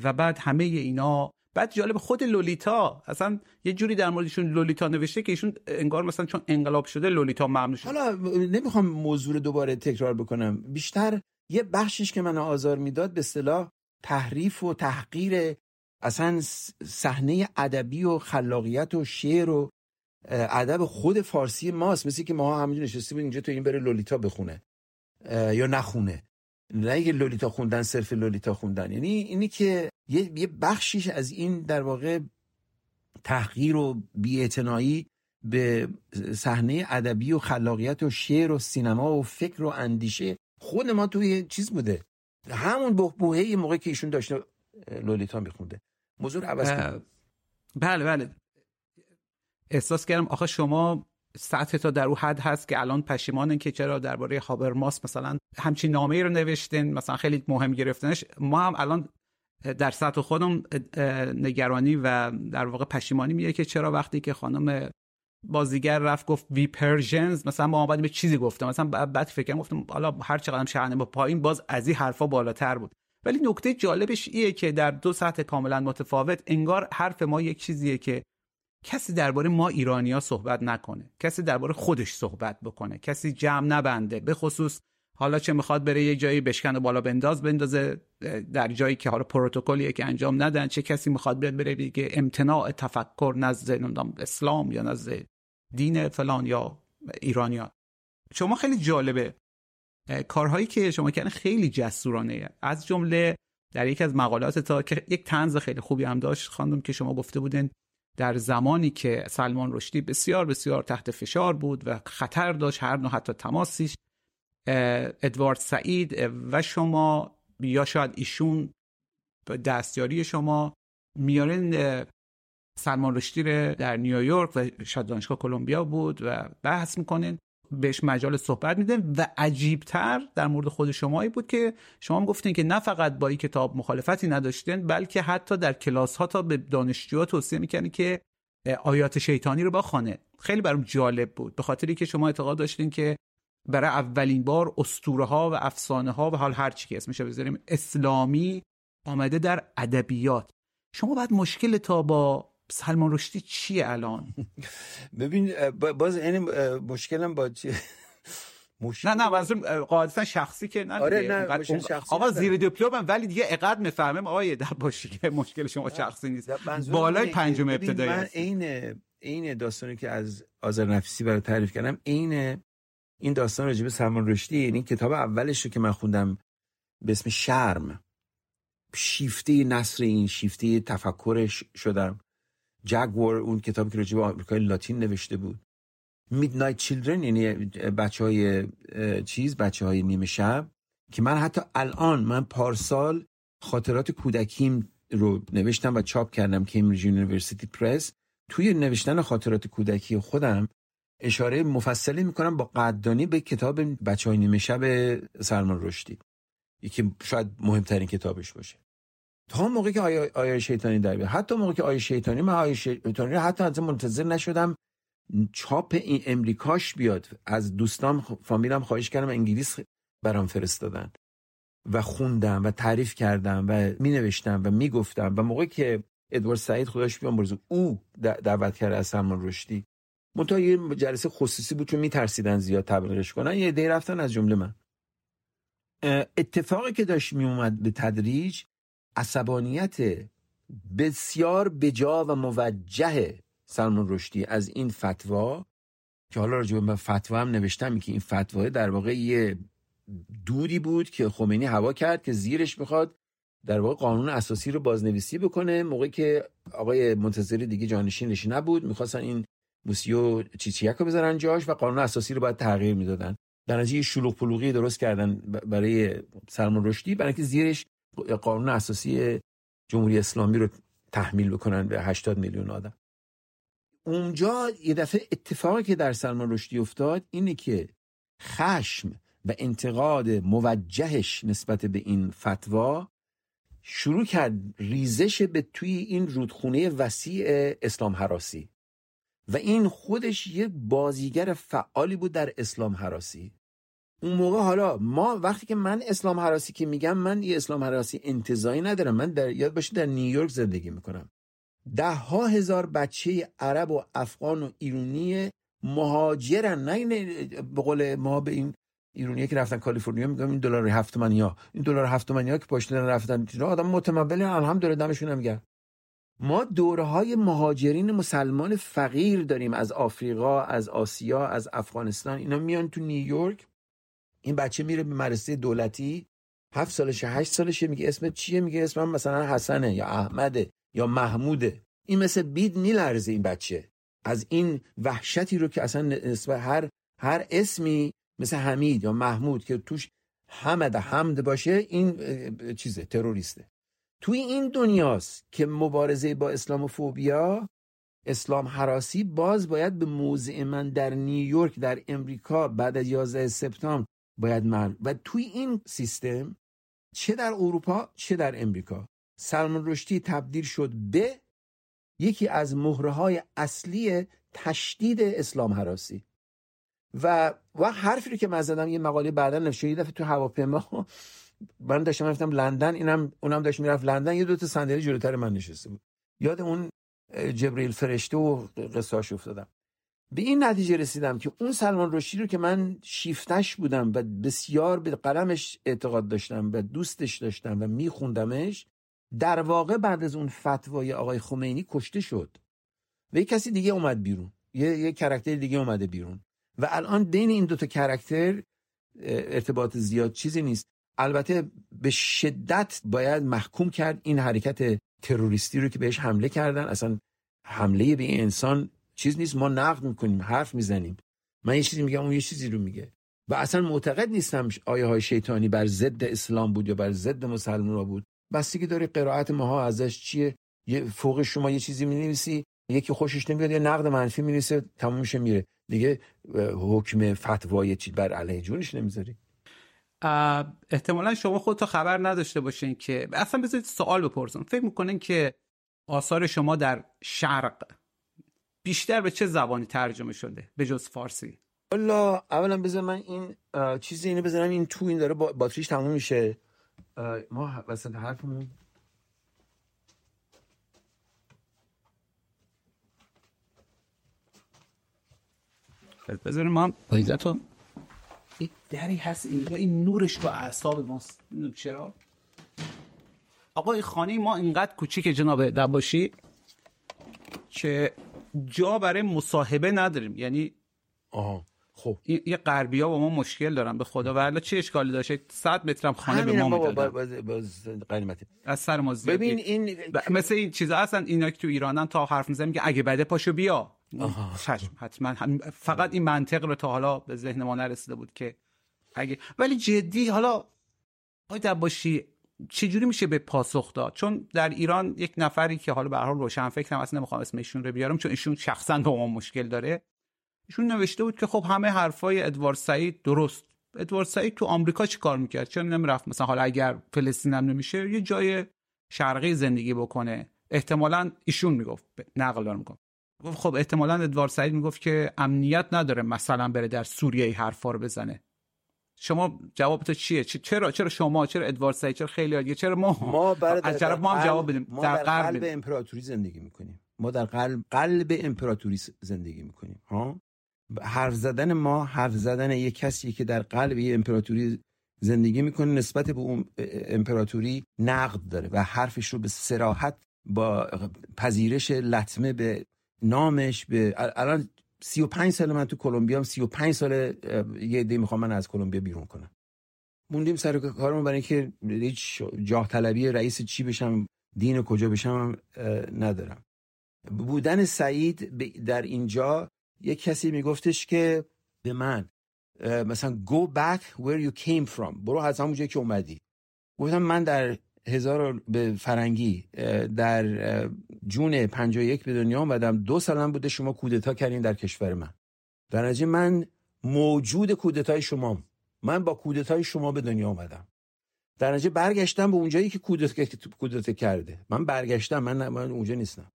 و بعد همه اینا. بعد جالب خود لولیتا اصلا یه جوری در موردشون لولیتا نوشته که ایشون انگار مثلا چون انقلاب شده لولیتا ممنوع شده. حالا نمی‌خوام موضوع دوباره تکرار بکنم. بیشتر یه بخشش که من آزار می‌داد به اصطلاح تحریف و تحقیر اصلا صحنه ادبی و خلاقیت و شعر و ادب خود فارسی ماست. مثل که ما همینجور نشستیم اینجا تو این بره لولیتا بخونه یا نخونه. نه یه لولیتا خوندن صرف لولیتا خوندن. یعنی اینی که یه, یه بخشیش از این در واقع تحقیر و بیاعتنایی به صحنه ادبی و خلاقیت و شعر و سینما و فکر و اندیشه خود ما توی چیز بوده. همون بهبوهه موقع که ایشون داشته لولیتا میخونده. موضوع عوض بله بله. احساس کردم آخه شما سطح تا در او حد هست که الان پشیمانن که چرا درباره هابرماس مثلا همچین نامه ای رو نوشتین مثلا خیلی مهم گرفتنش. ما هم الان در سطح خودم نگرانی و در واقع پشیمانی میگه که چرا وقتی که خانم بازیگر رفت گفت وی پرژنز. مثلا ما آمدیم به چیزی گفتم مثلا بعد فکر گفتم حالا هر چقدر شهنه با پایین باز از این حرفا بالاتر بود. ولی نکته جالبش ایه که در دو سطح کاملا متفاوت انگار حرف ما یک چیزیه که کسی درباره ما ایرانیا صحبت نکنه. کسی درباره خودش صحبت بکنه. کسی جمع نبنده. به خصوص حالا چه می‌خواد بره یه جایی بشکن و بالا بنداز بندازه در جایی که حالا پروتکلیه که انجام ندن. چه کسی می‌خواد بره بگه امتناع تفکر نزد اسلام یا نزد دین فلان یا ایرانیا شما خیلی جالبه. کارهایی که شما کردن خیلی جسورانه. از جمله در یکی از مقالات تا که یک تنز خیلی خوبی هم داشت خواندم که شما گفته بودن در زمانی که سلمان رشدی بسیار بسیار تحت فشار بود و خطر داشت هر نوع حتی تماسیش ادوارد سعید و شما یا شاید ایشون دستیاری شما میارن سلمان رشدی در نیویورک و شاید دانشگاه کلمبیا بود و بحث می‌کنن بهش مجال صحبت میدن و عجیبتر در مورد خود شمایی بود که شما گفتین که نه فقط با این کتاب مخالفتی نداشتین بلکه حتی در کلاس ها تا به دانشجوها توصیه می‌کنی که آیات شیطانی رو بخونه خیلی برام جالب بود. به خاطری که شما اعتقاد داشتین که برای اولین بار اسطوره ها و افسانه ها و حال هر چی که اسمش بذاریم اسلامی آمده در ادبیات. شما بعد مشکل تا با سلمان رشدی چیه الان؟ ببین باز این مشکلم با چی؟ مشکل نه نه منظور قاعدتا شخصی که نه آره نه شخصی آقا زیر دیپلم ولی دیگه اقد می‌فهمم آقا در باشی که مشکل شما شخصی نیست. بالای پنجم ابتدایی من عین عین داستانی که از آذر نفیسی برای تعریف کردم عین این داستان راجب سلمان رشدی این کتاب اولش رو که من خوندم به اسم شرم. شیفته نثر این شیفته تفکرش شدم. Jaguar اون کتابی که راجب آمریکای لاتین نوشته بود. Midnight Children یعنی بچه های چیز بچه های نیمه شب که من حتی الان من پارسال خاطرات کودکیم رو نوشتم و چاپ کردم Cambridge University Press توی نوشتن خاطرات کودکی خودم اشاره مفصلی می‌کنم با قدردانی به کتاب بچه های نیمه شب سلمان رشدی. یکی شاید مهمترین کتابش باشه. تا موقعی که آیا, آیا شیطانی در بیاد. حتی موقعی که آیا شیطانی من آیا شیطانی حتی از منتظر نشدم چاپ این امریکاش بیاد. از دوستان فامیلم خواهش کردم انگلیس برام فرستادن. و خوندم و تعریف کردم و می نوشتم و می گفتم و موقعی که ادوارد سعید خداش بیان او دعوت کرده از سلمان رشدی. منتها یه جلسه خصوصی بود چون میترسیدن زیاد تبلیغش کنن. یه دی رفتن از جمله من. اتفاقی که داشت میومد به تدریج عصبانیت بسیار بجا و موجه سلمان رشدی از این فتوا که حالا راجع به فتوا هم نوشتم که این فتوا در واقع یه دودی بود که خمینی هوا کرد که زیرش می‌خواد در واقع قانون اساسی رو بازنویسی بکنه. موقعی که آقای منتظری دیگه جانشینش نبود می‌خواستن این موسیو چیچیک رو بذارن جاش و قانون اساسی رو باید تغییر می‌دادن. در نتیجه شلوغ پلوغی درست کردن برای سلمان رشدی برای اینکه زیرش قانون اساسی جمهوری اسلامی رو تحمیل بکنن به 80 میلیون آدم. اونجا یه دفعه اتفاقی که در سلمان رشدی افتاد اینه که خشم و انتقاد موجهش نسبت به این فتوا شروع کرد ریزش به توی این رودخونه وسیع اسلام حراسی. و این خودش یه بازیگر فعالی بود در اسلام حراسی. اون موقع حالا ما وقتی که من اسلام حراسی که میگم من یه اسلام حراسی انتظایی ندارم. من در یاد باشه در نیویورک زندگی می‌کنم. ده ها هزار بچه عرب و افغان و ایرونی مهاجرن. نه به قول ما به این ایرونی که رفتن کالیفرنیا میگم این دلار هفت ها این دلار هفت ها که پشت رفتن. آدم متمول الحمدلله دمشون گرم. ما دوره های مهاجرین مسلمان فقیر داریم. از آفریقا از آسیا از افغانستان. اینا میان تو نیویورک این بچه میره به مدرسه دولتی هفت سالشه هشت سالشه میگه اسم چیه؟ میگه اسمم مثلا حسنه یا احمده یا محموده. این مثل بید میلرزه این بچه. از این وحشتی رو که اصلا نسبت هر هر اسمی مثل حمید یا محمود که توش حمد حمد باشه این چیزه تروریسته. توی این دنیاست که مبارزه با اسلاموفوبیا اسلام حراسی باز باید به موضع من در نیویورک در امریکا بعد از 11 سپتامبر باید من و توی این سیستم چه در اروپا چه در امریکا. سلمان رشدی تبدیل شد به یکی از مهره های اصلی تشدید اسلام حراسی. و و حرفی رو که من زدم یه مقاله بعدا نوشته یه دفعه تو هواپیما من داشتم رفتم لندن اینم اونم داشت می‌رفت لندن یه دو تا صندلی جلوتر من نشسته بود. یاد اون جبریل فرشته و قصاش افتادم. به این نتیجه رسیدم که اون سلمان رشدی رو که من شیفتش بودم و بسیار به قلمش اعتقاد داشتم و دوستش داشتم و میخوندمش در واقع بعد از اون فتوای آقای خمینی کشته شد. و یه کسی دیگه اومد بیرون. یه, یه کرکتر دیگه اومده بیرون. و الان بین این دوتا کرکتر ارتباط زیاد چیزی نیست. البته به شدت باید محکوم کرد این حرکت تروریستی رو که بهش حمله کردن. اصلا حمله به این انسان چیز نیست ما نقد می‌کنیم حرف می‌زنیم. من یه چیزی میگم اون یه چیزی رو میگه. و اصلا معتقد نیستم آیه های شیطانی بر ضد اسلام بود یا بر ضد مسلمان بود. بستگی داره قرائت ماها ازش چیه؟ یه فوق شما یه چیزی می‌نویسی یکی خوشش نمیاد یه نقد منفی می‌نویسه تموم میشه میره. دیگه حکم فتوای چی بر علیه جونش نمی‌ذاری. احتمالا شما خودتو خبر نداشته باشین که اصلا بذارید سوال بپرسم. فکر می‌کنین که آثار شما در شرق بیشتر به چه زبانی ترجمه شده به جز فارسی؟ حالا اولا بذار من این چیزی اینو بذارم این تو این داره با- باتریش تموم میشه. ما وسط حرفمون. بذاریم ما رو این دری هست اینجا این نورش تو اعصاب ماست. چرا. آقا این خانه ما اینقدر کوچیک جناب دباشی که جا برای مصاحبه نداریم. یعنی آها خب. یه غربی ها با ما مشکل دارن. به خدا. ولی چه اشکالی داشته 100 مترم خانه به ما می‌دادن. از سر ما زیادی. ببین این ب- مثل این چیزا هستن. اینا که تو ایرانن تا حرف می‌زنن میگه اگه بده پاشو بیا. چشم حتما فقط این منطق رو تا حالا به ذهن ما نرسیده بود که اگه ولی جدی حالا آقای دباشی چجوری میشه به پاسخ داد؟ چون در ایران یک نفری که حالا به هر حال روشن فکرم اصلا نمی‌خوام اسم ایشون رو بیارم چون ایشون شخصا با ما مشکل داره. ایشون نوشته بود که خب همه حرفای ادوارد سعید درست. ادوارد سعید تو آمریکا چی کار می‌کرد؟ چرا نمی‌رفت مثلا حالا اگر فلسطین هم نمیشه یه جای شرقی زندگی بکنه؟ احتمالا ایشون می‌گفت نقل دارم میگم خب احتمالا ادوارد سعید می‌گفت که امنیت نداره مثلا بره در سوریه ای حرفا رو بزنه. شما جواب تو چیه چرا چرا شما؟ چرا ادوارد سعید؟ چرا خیلی دیگه چرا ما ما برای از طرف ما هم جواب بدیم. ما در قلب بدیم. امپراتوری زندگی می‌کنیم. ما در قلب قلب امپراتوری زندگی می‌کنیم ها؟ حرف زدن ما حرف زدن یک کسی که در قلب یه امپراتوری زندگی می‌کنه نسبت به اون امپراتوری نقد داره و حرفش رو به سراحت با پذیرش لطمه به نامش به ال- الان 35 سال من تو کلمبیا هم 35 سال یه عده می‌خوام من از کلمبیا بیرون کنم. موندیم سر کارمون برای اینکه هیچ جاه طلبی رئیس چی بشم دین کجا بشم ندارم. بودن سعید در اینجا یک کسی میگفتش که به من مثلا go back where you came from برو از همون که اومدی. گفتم من در هزار به فرنگی در جون 51 به دنیا آمدم دو سالم بوده شما کودتا کردین در کشور من. در نتیجه من موجود کودتای شما من با کودتای شما به دنیا آمدم در نتیجه برگشتم به اونجایی که کودتا کودتا کرده. من برگشتم. من, من اونجا نیستم.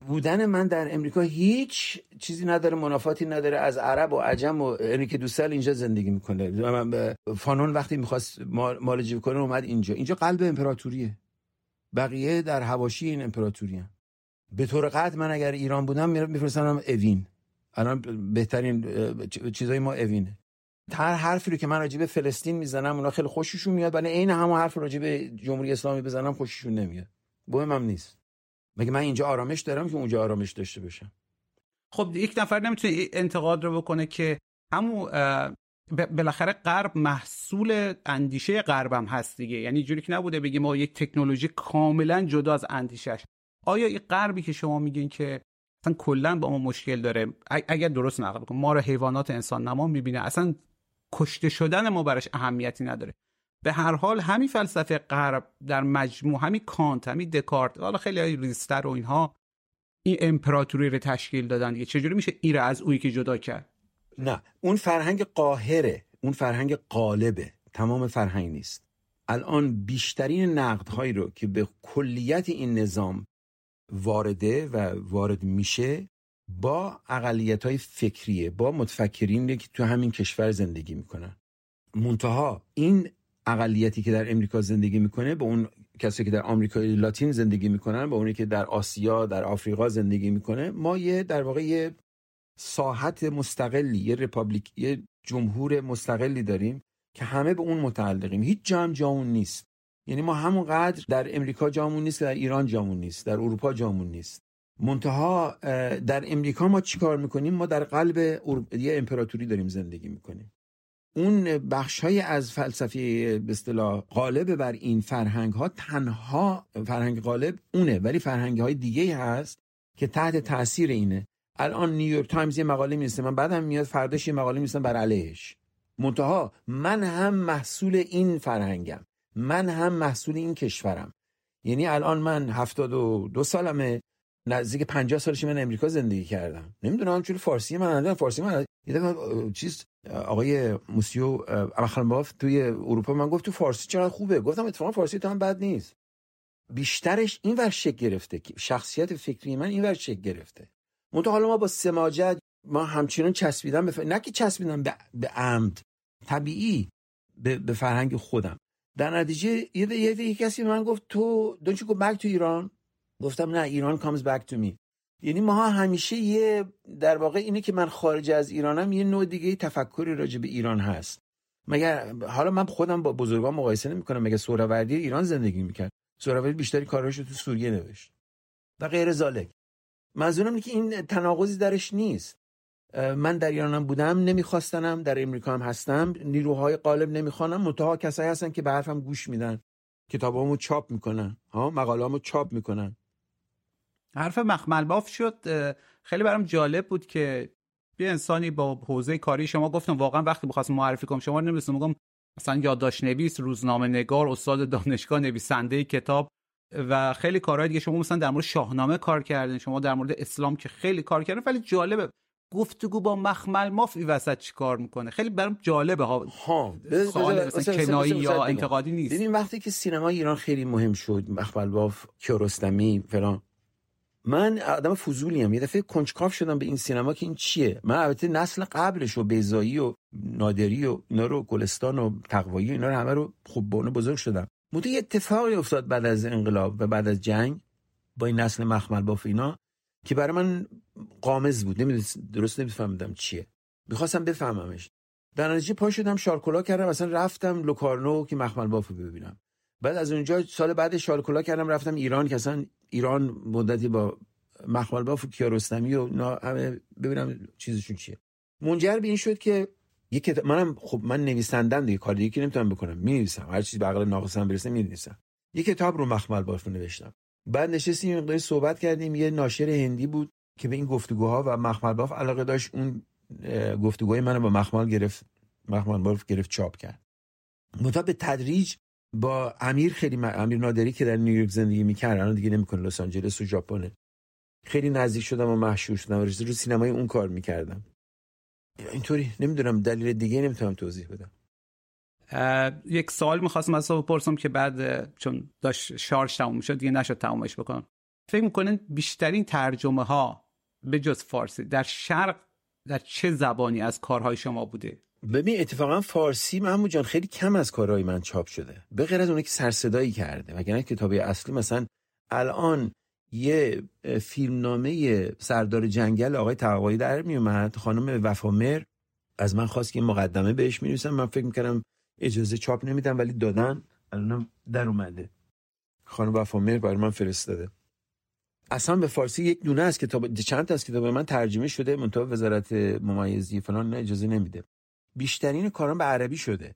بودن من در امریکا هیچ چیزی نداره منافاتی نداره. از عرب و عجم و انریک دوسل اینجا زندگی می‌کنه. من فانون وقتی می‌خواست مال مال جیب کنه اومد اینجا. اینجا قلب امپراتوریه. بقیه در هواشی این امپراتوری. به طور قطع من اگر ایران بودم میفرستم اوین. الان بهترین چیزای ما اوینه. هر حرفی رو که من راجع فلسطین می‌زنم اونا خیلی خوششون میاد ولی عین همون حرف راجع به جمهوری اسلامی بزنم خوششون نمیاد. مهمم نیست. مگه من اینجا آرامش دارم که اونجا آرامش داشته باشم؟ خب یک نفر نمی‌تونه انتقاد رو بکنه که همون بالاخره غرب محصول اندیشه غربم هست دیگه. یعنی جوری که نبوده بگیم ما یک تکنولوژی کاملا جدا از اندیشش آیا این غربی که شما میگین که اصلا کلا با ما مشکل داره؟ اگر درست نقل بکنم ما رو حیوانات انسان نما می‌بینه. اصلا کشته شدن ما براش اهمیتی نداره. به هر حال همین فلسفه غرب در مجموع همین کانت همین دکارت حالا خیلی ریستر و اینها این امپراتوری رو تشکیل دادن دیگه. چجوری میشه ایره از اویی که جدا کرد؟ نه اون فرهنگ قاهره اون فرهنگ قالبه. تمام فرهنگ نیست. الان بیشترین نقدهایی رو که به کلیت این نظام وارده و وارد میشه با اقلیت های فکریه با متفکرین که تو همین کشور زندگی می‌کنن. منتها این اقلیتی که در امریکا زندگی می‌کنه با اون کسی که در آمریکای لاتین زندگی می‌کنن با اونی که در آسیا در آفریقا زندگی می‌کنه ما یه در واقع یه ساحت مستقلی یه رپابلیک یه جمهور مستقلی داریم که همه به اون متعلقیم. هیچ جا هم جامون نیست. یعنی ما همونقدر در امریکا جامون نیست که در ایران جامون نیست در اروپا جامون نیست. منتها در امریکا ما چیکار می‌کنیم؟ ما در قلب یه امپراتوری داریم زندگی می‌کنیم. اون بخش های از فلسفه به اصطلاح غالب بر این فرهنگ ها تنها فرهنگ غالب اونه ولی فرهنگ های دیگه هست که تحت تاثیر اینه. الان نیویورک تایمز یه مقاله می‌رسه من بعدم میاد فرداش یه مقاله می‌رسه بر علیهش. منتها من هم محصول این فرهنگم. من هم محصول این کشورم. یعنی الان من هفتاد و دو سالمه. نزدیک 50 سالش من امریکا زندگی کردم. نمی‌دونم چون فارسی من ندارم فارسی من یه دفعه چیز آقای موسیو اخلمباف توی اروپا من گفت تو فارسی چقدر خوبه. گفتم اتفاقا فارسی تو هم بد نیست. بیشترش این ور شکل گرفته شخصیت فکری من این ور شکل گرفته. منتها حالا ما با سماجت ما همچنان چسبیدم به نه که چسبیدم به, به عمد طبیعی به, به فرهنگ خودم. در نتیجه یه یه کسی من گفت تو go back to ایران؟ گفتم نه ایران comes back to me. یعنی ما همیشه یه در واقع اینه که من خارج از ایرانم یه نوع دیگه تفکری راجع به ایران هست. مگر حالا من خودم با بزرگان مقایسه نمی کنم مگه سهروردی ایران زندگی می‌کرد؟ سهروردی بیشتری کاراشو تو سوریه نوشت. و غیر ذالک منظورم که این تناقضی درش نیست. من در ایرانم بودم نمیخواستنم در امریکا هم هستم نیروهای قالب نمی‌خوانم متها کسایی هستن که به حرفم گوش میدن کتابامو چاپ می‌کنن ها مقالهامو چاپ می‌کنن. حرف مخمل باف شد خیلی برام جالب بود که یه انسانی با حوزه کاری شما گفتم واقعا وقتی بخواستم معرفی کنم شما نمیستم میگم مثلا یادداشت نویس روزنامه نگار استاد دانشگاه نویسنده کتاب و خیلی کارهای دیگه. شما مثلا در مورد شاهنامه کار کردین شما در مورد اسلام که خیلی کار کردین ولی جالبه. گفتگو با مخمل ماف این وسط چیکار می‌کنه؟ خیلی برام جالبه. ها ها سوال کنایی یا انتقادی نیست. ببین وقتی که سینما ایران خیلی مهم شد مخمل باف کیارستمی فلان من آدم فضولی هم یه دفعه کنجکاف شدم به این سینما که این چیه؟ من البته نسل قبلش و بیزایی و نادری و اینا رو گلستان و تقوایی اینا رو همه رو خوب بونه بزرگ شدم. مدو یه اتفاقی افتاد بعد از انقلاب و بعد از جنگ با این نسل مخمل باف اینا که برای من قامز بود. نمی‌دونم درست نمیفهمیدم چیه. می‌خواستم بفهممش. در نتیجه پا شدم شارکولا کردم مثلا رفتم لوکارنو که مخمل بافو ببینم. بعد از اونجا سال بعد شارکولا کردم رفتم ایران که اصلا ایران مدتی با مخمل باف و کیارستمی و همه ببینم چیزشون چیه. منجر به این شد که یه کتاب منم خب من نویسندم دیگه کار دیگه نمی‌تونم بکنم. می نویسم هر چیزی به عقل ناقصم برسه می نویسم یه کتاب رو مخمل باف نوشتم. بعد نشستیم مقداری صحبت کردیم. یه ناشر هندی بود که به این گفتگوها و مخمل باف علاقه داشت اون گفتگوهای منو با مخمل گرفت مخمل باف گرفت چاپ کرد. متا تدریج با امیر خیلی م... امیر نادری که در نیویورک زندگی می‌کرد الان دیگه نمی‌کنه لس آنجلس و ژاپن خیلی نزدیک شدم و مشهور شدم و رو سینمای اون کار می‌کردم. اینطوری نمی‌دونم دلیل دیگه نمی‌تونم توضیح بدم. یک سوال می‌خواستم از بپرسم که بعد چون داشت شارژ تموم شد دیگه نشد تمومش بکنم. فکر می‌کنن بیشترین ترجمه ها به جز فارسی در شرق در چه زبانی از کارهای شما بوده؟ ببین اتفاقا فارسی محمود جان خیلی کم از کارهای من چاپ شده. به غیر از اونی که سرصدایی کرده. وگرنه کتابی اصلی مثلا الان یه فیلمنامه سردار جنگل آقای تقوایی در میومد. خانم وفامر از من خواست که مقدمه بهش می من فکر می‌کردم اجازه چاپ نمیدم ولی دادن. الانم در اومده. خانم وفامر برای من فرستاده. اصلا به فارسی یک دونه از کتاب چند تا از کتاب من ترجمه شده. منتها وزارت ممیزی فلان اجازه نمیده. بیشترین کارم به عربی شده.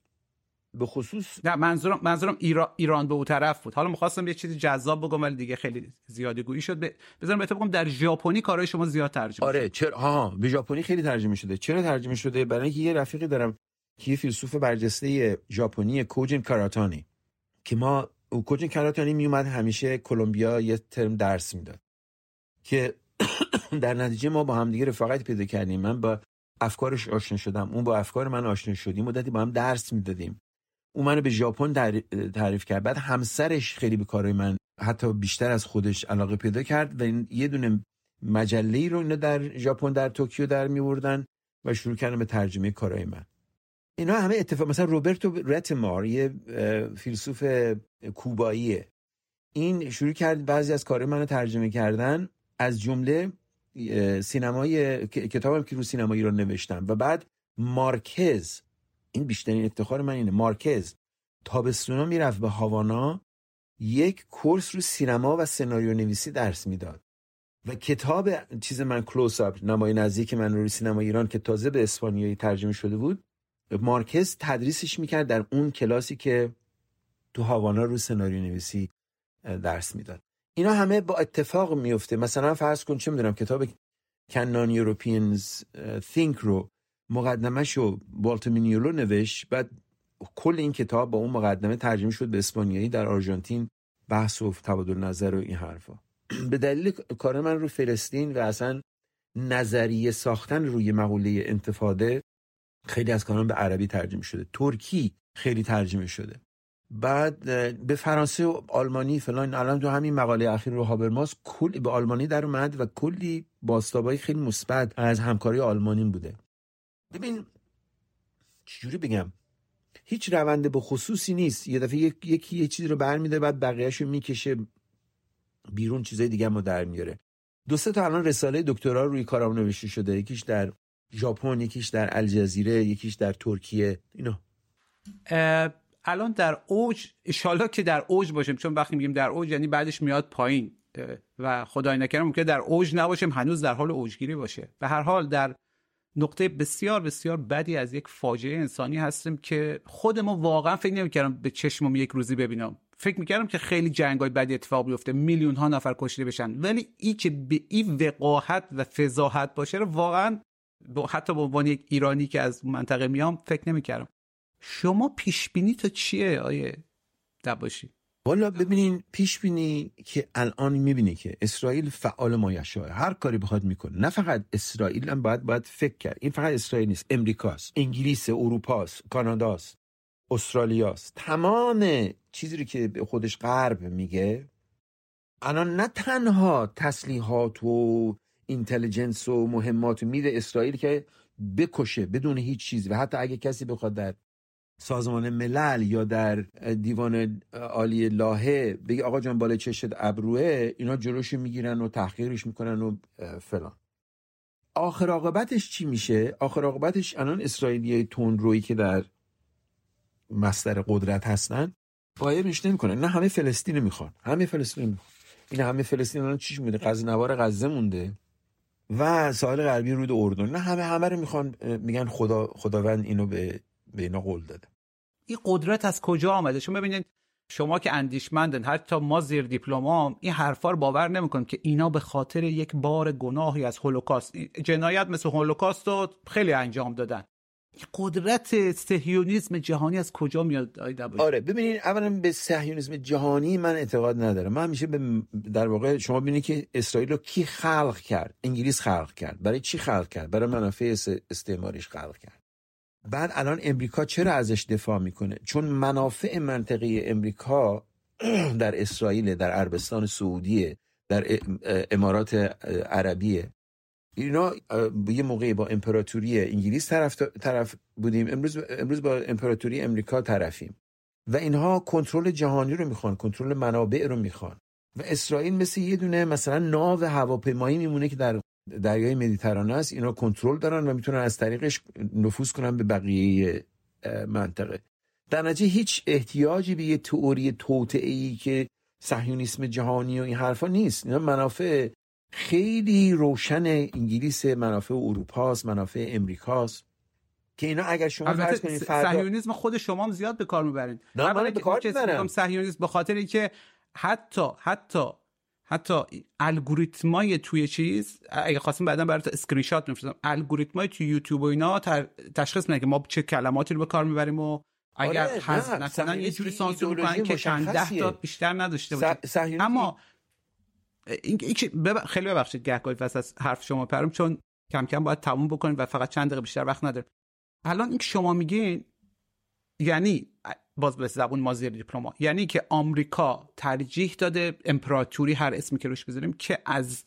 به خصوص نه منظورم منظورم ایران, ایران به اون طرف بود. حالا می‌خواستم یه چیزی جذاب بگم ولی دیگه خیلی زیاده گویی شد. ب... بذارم بهت بگم در ژاپنی کارهای شما زیاد ترجمه آره چرا؟ ها به ژاپنی خیلی ترجمه شده. چرا ترجمه شده؟ برای اینکه یه رفیقی دارم که یه فیلسوف برجسته ژاپنی کوجین کاراتانی که ما کوجین کاراتانی میومد همیشه کلمبیا یه ترم درس می‌داد. که در نتیجه ما با هم دیگه رفاقت پیدا کردیم. من با افکارش آشنا شدم. اون با افکار من آشنا شدیم مدتی با هم درس می‌دادیم. اون منو به ژاپن تعریف کرد. بعد همسرش خیلی به کارهای من حتی بیشتر از خودش علاقه پیدا کرد و یه دونه مجله رو اینا در ژاپن در توکیو در میوردن و شروع کردن به ترجمه کارهای من. اینا همه اتفاق مثلا روبرتو رتمار یه فیلسوف کوباییه. این شروع کرد بعضی از کارهای منو ترجمه کردن. از جمله سینمای کتابم که رو سینما ایران نوشتم. و بعد مارکز این بیشترین افتخار من اینه. مارکز تابستونا می‌رفت به هاوانا یک کورس رو سینما و سناریو نویسی درس می‌داد. و کتاب چیز من کلوز اپ نمای نزدیک من رو سینما ایران که تازه به اسپانیایی ترجمه شده بود مارکز تدریسش می‌کرد در اون کلاسی که تو هاوانا رو سناریو نویسی درس می‌داد. اینا همه با اتفاق میفته. مثلا فرض کن چه می‌دونم کتاب کنان یوروپیانز think رو مقدمه رو بالتمینیولو نوشت. بعد کل این کتاب با اون مقدمه ترجمه شد به اسپانیایی. در آرژانتین بحث و تبادل نظر و این حرفا. به دلیل کار من رو فلسطین و اصلا نظریه ساختن روی مقوله انتفاده خیلی از کاران به عربی ترجمه شده. ترکی خیلی ترجمه شده. بعد به فرانسه و آلمانی فلان الان تو همین مقاله اخیر رو هابرماس کلی به آلمانی در اومد و کلی باستابای خیلی مثبت از همکاری آلمانی بوده. ببین چجوری بگم؟ هیچ روند به خصوصی نیست. یه دفعه یکی یه چیزی رو برمیده بعد بقیهش رو می‌کشه بیرون چیزای دیگه رو در میاره دو سه تا الان رساله دکترا روی کارم نوشته شده. یکیش در ژاپن یکیش در الجزیره یکیش در ترکیه. اینا. الان در اوج اشالا که در اوج باشیم چون وقتی میگیم در اوج یعنی بعدش میاد پایین و خدای نکرده ممکنه در اوج نباشیم هنوز در حال اوجگیری باشه. به هر حال در نقطه بسیار بسیار بدی از یک فاجعه انسانی هستیم که خود ما واقعا فکر نمی‌کردم به چشمم یک روزی ببینم. فکر می‌کردم که خیلی جنگ های بدی اتفاق بیفته میلیون ها نفر کشته بشن. ولی ای که به این وقاحت و فضاحت باشه رو واقعا حتی به عنوان یک ایرانی که از منطقه میام فکر نمی‌کردم. شما پیش بینی تا چیه آیه دباشی؟ والا ببینین پیش بینی که الان می‌بینی که اسرائیل فعال مایشاه هر کاری بخواد می‌کنه. نه فقط اسرائیل هم باید باید فکر کرد. این فقط اسرائیل نیست امریکاست انگلیس اروپاست کاناداست استرالیاست. تمام چیزی که به خودش غرب میگه الان نه تنها تسلیحات و اینتلیجنس و مهمات میده اسرائیل که بکشه بدون هیچ چیزی و حتی اگه کسی بخواد در سازمان ملل یا در دیوان عالی لاهه بگه آقا جان بالای چشت ابروه اینا جلوش می‌گیرن و تحقیرش می‌کنن و فلان. آخر عاقبتش چی میشه؟ آخر عاقبتش الان اسرائیلی تون روی که در مصدر قدرت هستن قایمش نمی‌کنن نه همه فلسطین می‌خوان. همه فلسطین می‌خوان. این همه فلسطین الان چیش میده؟ غزنوار غزه مونده و ساحل غربی رود اردن. نه همه همه رو می‌خوان میگن خدا خداوند اینو به به اینا قول داده. این قدرت از کجا آمده؟ شما ببینید شما که اندیشمندن حتی ما زیر دیپلمام این حرفا رو باور نمی‌کنیم که اینا به خاطر یک بار گناهی از هولوکاست جنایت مثل هولوکاست رو خیلی انجام دادن. قدرت سهیونیسم جهانی از کجا میاد؟ آره ببینید اولا به سهیونیسم جهانی من اعتقاد ندارم. من همیشه به در واقع شما ببینید که اسرائیل رو کی خلق کرد؟ انگلیس خلق کرد. برای چی خلق کرد؟ برای منافع استعماریش خلق کرد. بعد الان امریکا چرا ازش دفاع می‌کنه؟ چون منافع منطقه امریکا در اسرائیل در عربستان سعودیه در امارات عربیه اینا یه موقعی با امپراتوری انگلیس طرف, طرف بودیم. امروز امروز با امپراتوری امریکا طرفیم. و اینها کنترل جهانی رو می‌خوان کنترل منابع رو می‌خوان. و اسرائیل مثل یه دونه مثلا ناو هواپیمایی میمونه که در دریای مدیترانه است اینا کنترل دارن و می‌تونن از طریقش نفوذ کنن به بقیه منطقه. در نتیجه هیچ احتیاجی به یه تئوری توطئه ای که صهیونیسم جهانی و این حرفا نیست. اینا منافع خیلی روشن انگلیس منافع اروپاست منافع امریکاست که اینا اگر شما فرض کنید فردا صهیونیسم خود شما هم زیاد به کار می‌برین. نه من به کار می‌برم. صهیونیسم به خاطر اینکه حتی حتی حتی الگوریتمای توی چیز اگه خواستیم بعدا برات اسکرین شات میفرستم. الگوریتمای توی یوتیوب و اینا تشخیص میدن که ما چه کلماتی رو به کار می‌بریم و اگر آره حذف نکنن یه جوری سانسور می‌کنن که چند ده تا بیشتر نداشته باشه. اما این, خیلی ببخشید گهگاهی واسه از حرف شما پرم چون کم کم باید تموم بکنیم و فقط چند دقیقه بیشتر وقت نداریم. الان این که شما میگین یعنی باز به زبون ما زیر یعنی که آمریکا ترجیح داده امپراتوری هر اسمی که روش بذاریم که از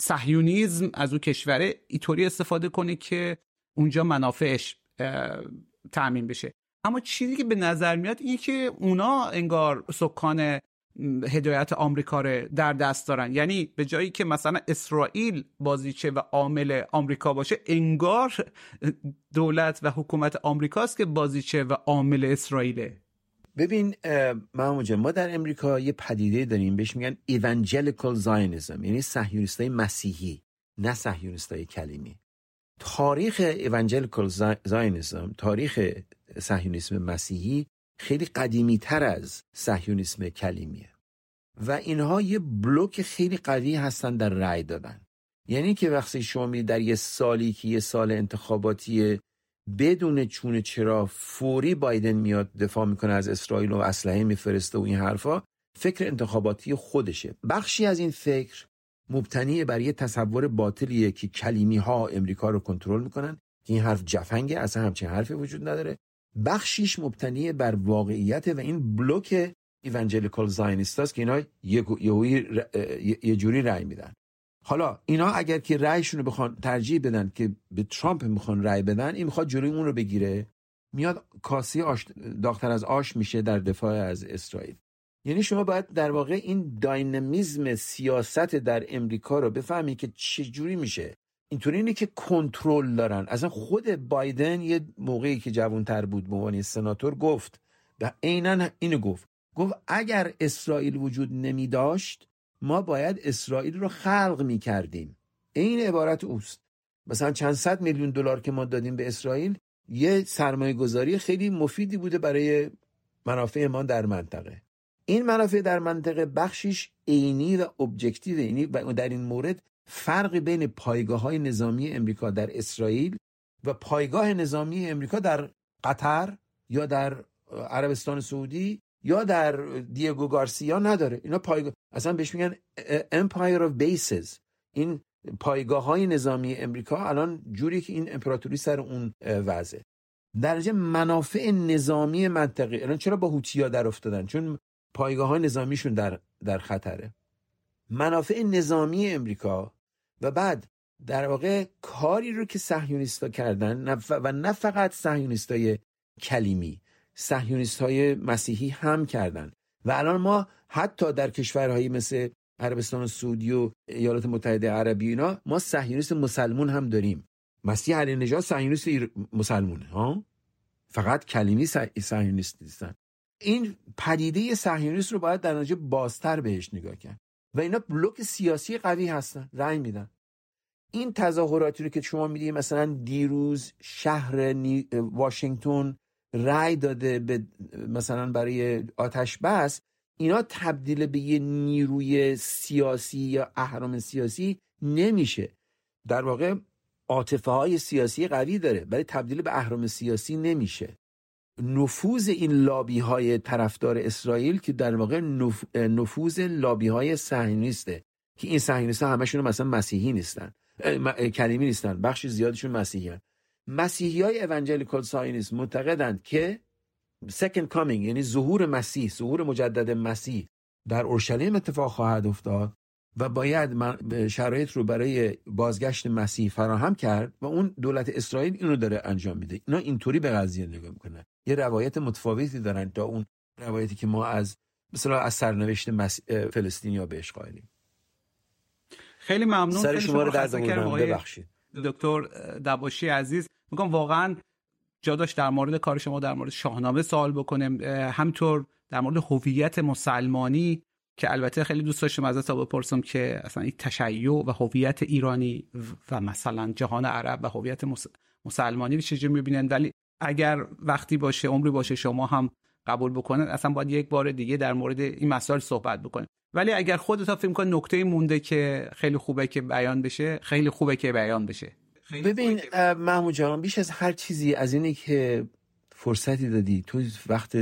صهیونیزم از او کشوره اینطوری استفاده کنه که اونجا منافعش تأمین بشه. اما چیزی که به نظر میاد اینه که اونا انگار سکان هدایت آمریکا رو در دست دارن. یعنی به جایی که مثلا اسرائیل بازیچه و عامل آمریکا باشه انگار دولت و حکومت آمریکاست که بازیچه و عامل اسرائیله. ببین محمود ما در امریکا یه پدیده داریم بهش میگن ایونجلیکال زاینیزم یعنی صهیونیستای مسیحی نه صهیونیستای کلیمی. تاریخ ایونجلیکال زاینیزم تاریخ صهیونیسم مسیحی خیلی قدیمی تر از صهیونیسم کلیمیه. و اینها یه بلوک خیلی قوی هستن در رأی دادن. یعنی که وقتی شما می در یه سالی که یه سال انتخاباتی بدون چون چرا فوری بایدن میاد دفاع می‌کنه از اسرائیل و اسلحه میفرسته و این حرفا فکر انتخاباتی خودشه. بخشی از این فکر مبتنی بر یه تصور باطلیه که کلیمی ها امریکا رو کنترل می‌کنن که این حرف جفنگه اصلا همچین حرفی وجود نداره. بخشیش مبتنی بر واقعیت و این بلوک ایونجلیکال زاینیستاست که اینا یه جوری رأی میدن. حالا اینا اگر که رأیشون رو بخوان ترجیح بدن که به ترامپ می‌خوان رأی بدن این می‌خواد جلوی اون رو بگیره. میاد کاسی آش داختر از آش میشه در دفاع از اسرائیل. یعنی شما باید در واقع این داینامیزم سیاست در امریکا رو بفهمید که چجوری میشه. اینطوری اینه که کنترل دارن. اصلا خود بایدن یه موقعی که جوانتر بود به عنوان سناتور گفت و عینا اینو گفت. گفت اگر اسرائیل وجود نمی داشت ما باید اسرائیل رو خلق می کردیم این عبارت اوست. مثلا چند صد میلیون دلار که ما دادیم به اسرائیل یه سرمایه گذاری خیلی مفیدی بوده برای منافع ما در منطقه. این منافع در منطقه بخشیش عینی و objective یعنی در این مورد فرق بین پایگاه های نظامی امریکا در اسرائیل و پایگاه نظامی امریکا در قطر یا در عربستان سعودی یا در دیگو گارسیا نداره. اینا پایگاه اصلا بهش میگن Empire of Bases. این پایگاه های نظامی امریکا الان جوری که این امپراتوری سر اون وضعه. درجه منافع نظامی منطقه الان چرا با هوتیا در افتادن؟ چون پایگاه های نظامیشون در, در خطره. منافع نظامی امریکا و بعد در واقع کاری رو که صهیونیستا کردن و نه فقط صهیونیستای کلیمی صهیونیست های مسیحی هم کردن. و الان ما حتی در کشورهایی مثل عربستان سعودی و ایالات متحده عربی اینا ما صهیونیست مسلمون هم داریم. مسیح علی نژاد صهیونیست مسلمونه ها؟ فقط کلیمی صهیونیست نیستن. این پدیده صهیونیست رو باید در نتیجه بازتر بهش نگاه کرد. و اینا بلوک سیاسی قوی هستن. رأی میدن. این تظاهراتی رو که شما می‌دید مثلا دیروز شهر واشنگتن رأی داده به مثلا برای آتش بس اینا تبدیل به یه نیروی سیاسی یا اهرام سیاسی نمیشه. در واقع عاطفه های سیاسی قوی داره ولی تبدیل به اهرام سیاسی نمیشه. نفوذ این لابی های طرفدار اسرائیل که در واقع نفوذ لابی های صهیونیسته. که این صهیونیست ها همشون مثلا مسیحی نیستن. کلیمی نیستن. بخش زیادشون مسیحی هن. مسیحی های اونجلیکال ساینیست معتقدند که second coming یعنی ظهور مسیح ظهور مجدد مسیح در اورشلیم اتفاق خواهد افتاد و باید شرایط رو برای بازگشت مسیح فراهم کرد و اون دولت اسرائیل اینو داره انجام میده. اینا اینطوری به قضیه نگاه می‌کنن یه روایت متفاوتی دارن تا اون روایتی که ما از مثلا از سرنوشت مسیح فلسطینیا بهش قائلیم. خیلی ممنون. سر شما رو در ببخشید. دکتر دباشی عزیز. میگم واقعا جا داشت در مورد کار شما در مورد شاهنامه سوال بکنیم همطور در مورد هویت مسلمانی که البته خیلی دوست داشتم ازت بپرسم که اصلا این تشیع و هویت ایرانی و مثلا جهان عرب و هویت مسلمانی رو چجوری می‌بینن؟ ولی اگر وقتی باشه عمری باشه شما هم قبول بکنن اصلا باید یک بار دیگه در مورد این مسائل صحبت بکنیم ولی اگر خودت فکر کن نکته مونده که خیلی خوبه که بیان بشه خیلی خوبه که بیان بشه. ببین محمود جان بیش از هر چیزی از اینه که فرصتی دادی تو وقت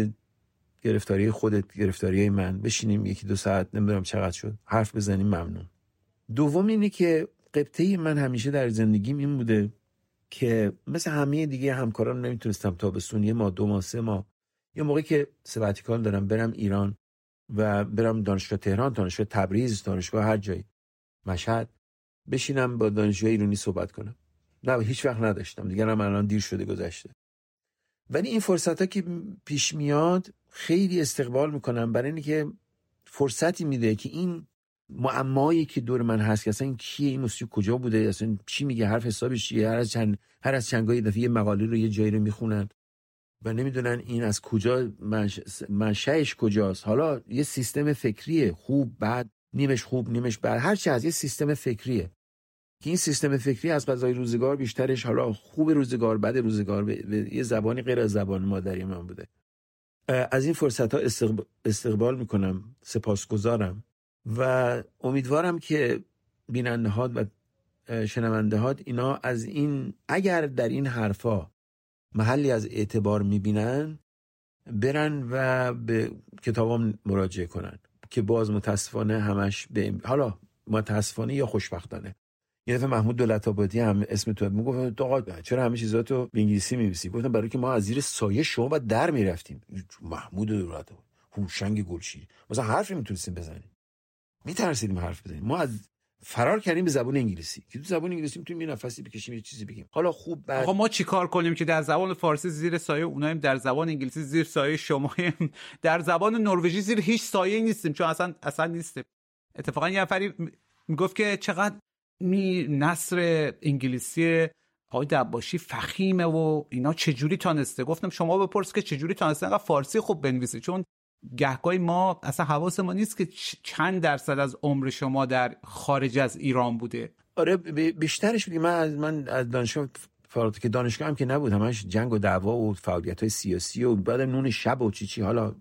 گرفتاری خودت گرفتاری من بشینیم یکی دو ساعت نمی‌دونم چقدر شد حرف بزنیم ممنون. دوم اینه که قبطه من همیشه در زندگیم این بوده که مثل همه دیگه همکاران نمی‌تونستم تابستون یه ما دو ماه سه ماه. یه موقعی که سبتیکال دارم برم ایران و برم دانشگاه تهران دانشگاه تبریز دانشگاه هر جایی مشهد بشینم با دانشجوی ایرانی صحبت کنم. نه هیچ وقت نداشتم. دیگر هم الان دیر شده گذشته. ولی این فرصت ها که پیش میاد خیلی استقبال می‌کنم برای اینکه فرصتی میده که این معمایی که دور من هست که اصلا این کیه؟ این موسیقی کجا بوده؟ اصلا چی میگه؟ حرف حسابش چیه؟ هر از چند هر از چند دفعه یه مقاله رو یه جایی رو می‌خونن و نمی‌دونن این از کجا منشأش کجاست. حالا یه سیستم فکریه. خوب بد نیمش خوب نیمش بد. هر چی از یه سیستم فکریه. که این سیستم فکری از غذای روزگار بیشترش حالا خوب روزگار بد روزگار به, یه زبانی غیر از زبان مادری من بوده. از این فرصت ها استقبال می‌کنم. سپاسگزارم. و امیدوارم که بیننده ها و شنونده ها اینا از این اگر در این حرفا محلی از اعتبار می‌بینن برن و به کتابام مراجعه کنن که باز متاسفانه همش به حالا متاسفانه یا خوشبختانه. یه دفعه محمود دولت آبادی هم اسم تو می‌گفت آقا چرا همه چیزاتو به انگلیسی می‌نویسی؟ گفتم برای که ما از زیر سایه شما بعد در می‌رفتیم. محمود دولت آبادی هوشنگ گلشیری مثلا حرفی می‌تونستیم بزنیم. میترسیدیم حرف بزنیم ما از فرار کردیم به زبان انگلیسی. که تو زبان انگلیسی می‌تونیم یه نفسی بکشیم یه چیزی بگیم. حالا خوب بعد آقا ما چیکار کنیم که در زبان فارسی زیر سایه اونایم در زبان انگلیسی زیر سایه شمایم در زبان نروژی زیر هیچ سایه نیستیم چون اصلا اصلا نیستیم. اتفاقا یه نفری می‌گفت که چقدر می نصر انگلیسی آقای دباشی فخیمه و اینا چجوری تانسته؟ گفتم شما بپرس که چجوری تانسته؟ فارسی خوب بنویسی چون گهگاهی ما اصلا حواس ما نیست که چند درصد از عمر شما در خارج از ایران بوده. آره بیشترش بگیم من از من از دانشگاه فارغ که دانشگاه هم که نبود همش جنگ و دعوا و فعالیت های سیاسی و بعد نون شب و چی چی حالا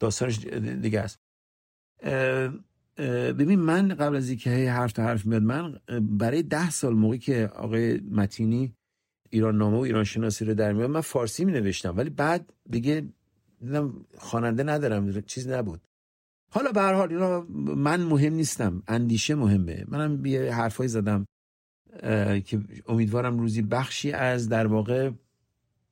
داستانش دیگه است. ببین من قبل از اینکه حرف تا حرف میاد من برای ده سال موقعی که آقای متینی ایران نامه و ایران شناسی رو در میاد من فارسی می نوشتم ولی بعد دیگه خواننده ندارم چیز نبود. حالا به هر حال اینا من مهم نیستم اندیشه مهمه. منم یه حرفایی زدم که امیدوارم روزی بخشی از در واقع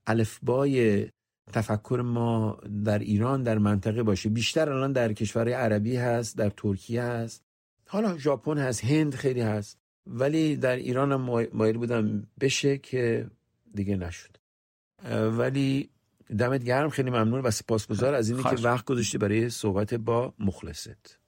الفبای تفکر ما در ایران در منطقه باشه. بیشتر الان در کشورهای عربی هست در ترکیه هست. حالا ژاپن هست هند خیلی هست. ولی در ایران هم مایل بودم بشه که دیگه نشد. ولی دمت گرم خیلی ممنون و سپاسگزار از اینی که وقت گذاشتی برای صحبت با مخلصت.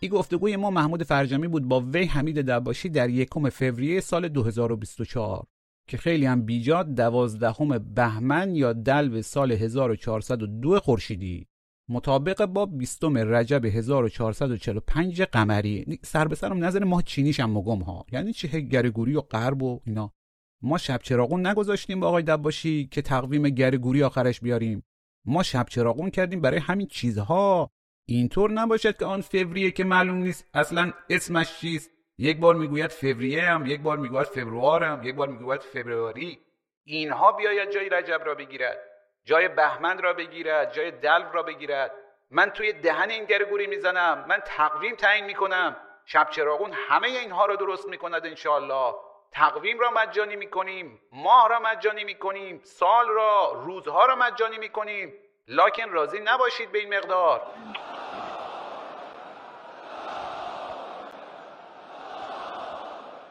این گفتگوی ما محمود فرجامی بود با وی حمید دباشی در یکم فوریه سال 2024 که خیلی هم بیجاد دوازدهم بهمن یا دلو سال 1402 خورشیدی مطابق با بیستم رجب 1445 قمری سر به سرم نظر ماه چینیش هم مگم ها یعنی چه گرگوری و غرب و اینا. ما شب چراغون نگذاشتیم با آقای دباشی که تقویم گرگوری آخرش بیاریم. ما شب چراغون کردیم برای همین چیزها. اینطور نباشد که آن فوریه که معلوم نیست اصلا اسمش چیست. یک بار می‌گوید فوریه هم یک بار می‌گوید فبروار هم یک بار می‌گوید فبرواری اینها بیاید جای رجب را بگیرد جای بهمن را بگیرد جای دلو را بگیرد. من توی دهن این گرگوری می‌زنم من تقویم تعیین می‌کنم. شب چراغون همه اینها را درست می‌کند انشاءالله. تقویم را مجانی می‌کنیم ماه را مجانی می‌کنیم سال را روزها را مجانی می‌کنیم. لاکن راضی نباشید به این مقدار.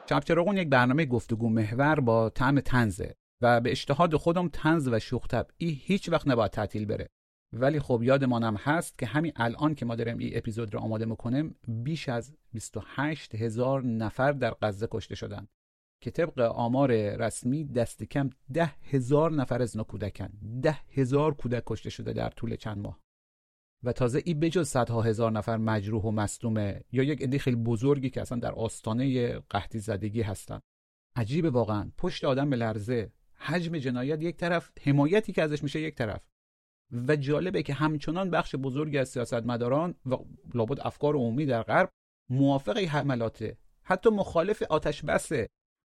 شب چراغون یک برنامه گفتگو محور با طعم تنزه و به اجتهاد خودم تنز و شوخ ای هیچ وقت نباید تعطیل بره. ولی خب یادمانم هست که همین الان که ما داریم این اپیزود رو آماده می‌کنیم بیش از 28 هزار نفر در غزه کشته شدن. که طبق آمار رسمی دست کم ده هزار نفر از کودکن. ده هزار کودک کشته شده در طول چند ماه. و تازه این بجز صدها هزار نفر مجروح و مصدومه یا یک عده خیلی بزرگی که اصلا در آستانه قحطی زدگی هستن. عجیب واقعا. پشت آدم لرزه. حجم جنایت یک طرف حمایتی که ازش میشه یک طرف. و جالبه که همچنان بخش بزرگی از سیاستمداران و لابد افکار عمومی در غرب موافق این حملاته حتی مخالف آتش بسه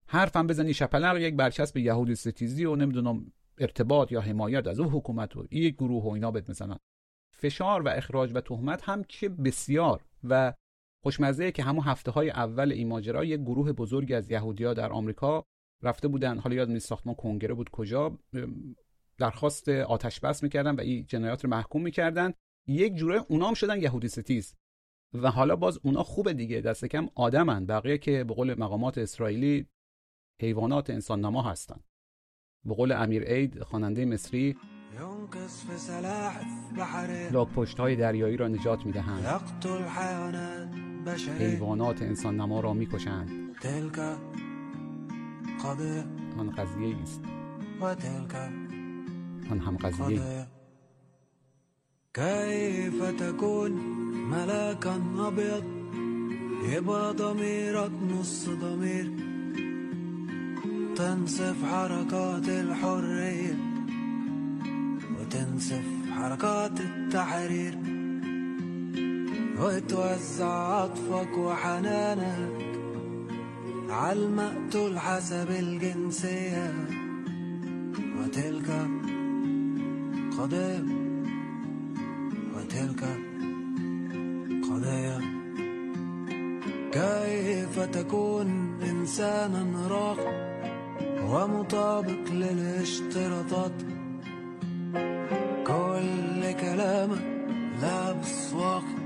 حرفم بزنی شپلق یک برچسب یهودی ستیزی و نمی‌دونم ارتباط یا حمایت از اون حکومت و یک گروه و اینا بهت می‌زنن. فشار و اخراج و تهمت هم که بسیار و خوشمزه که همون هفته های اول این ماجرا یک گروه بزرگی از یهودیا در آمریکا رفته بودن. حالا یاد نیست ساختمان کنگره بود کجا. درخواست آتش بس می‌کردن و این جنایات رو محکوم می‌کردن. یک جوره اونا هم شدن یهودی ستیز. و حالا باز اونا خوبه دیگه. دست کم آدمن. بقیه که به قول مقامات اسرائیلی حیوانات انسان نما هستند. به قول امیر عید خواننده مصری لاک پشت های دریایی را نجات می دهند حیوانات انسان نما را می کشند آن قضیه است. آن هم قضیه كيف تكون ملاكا أبيض يبقى ضميرك نص ضمير تنصف حركات الحرية وتنصف حركات التحرير. وتوزع عطفك وحنانك عالمقتول حسب الجنسية. وتلك قضية وتلك قضية. كيف تكون إنسانا راقي ومطابق للاشتراطات. كل كلامك لابس واقي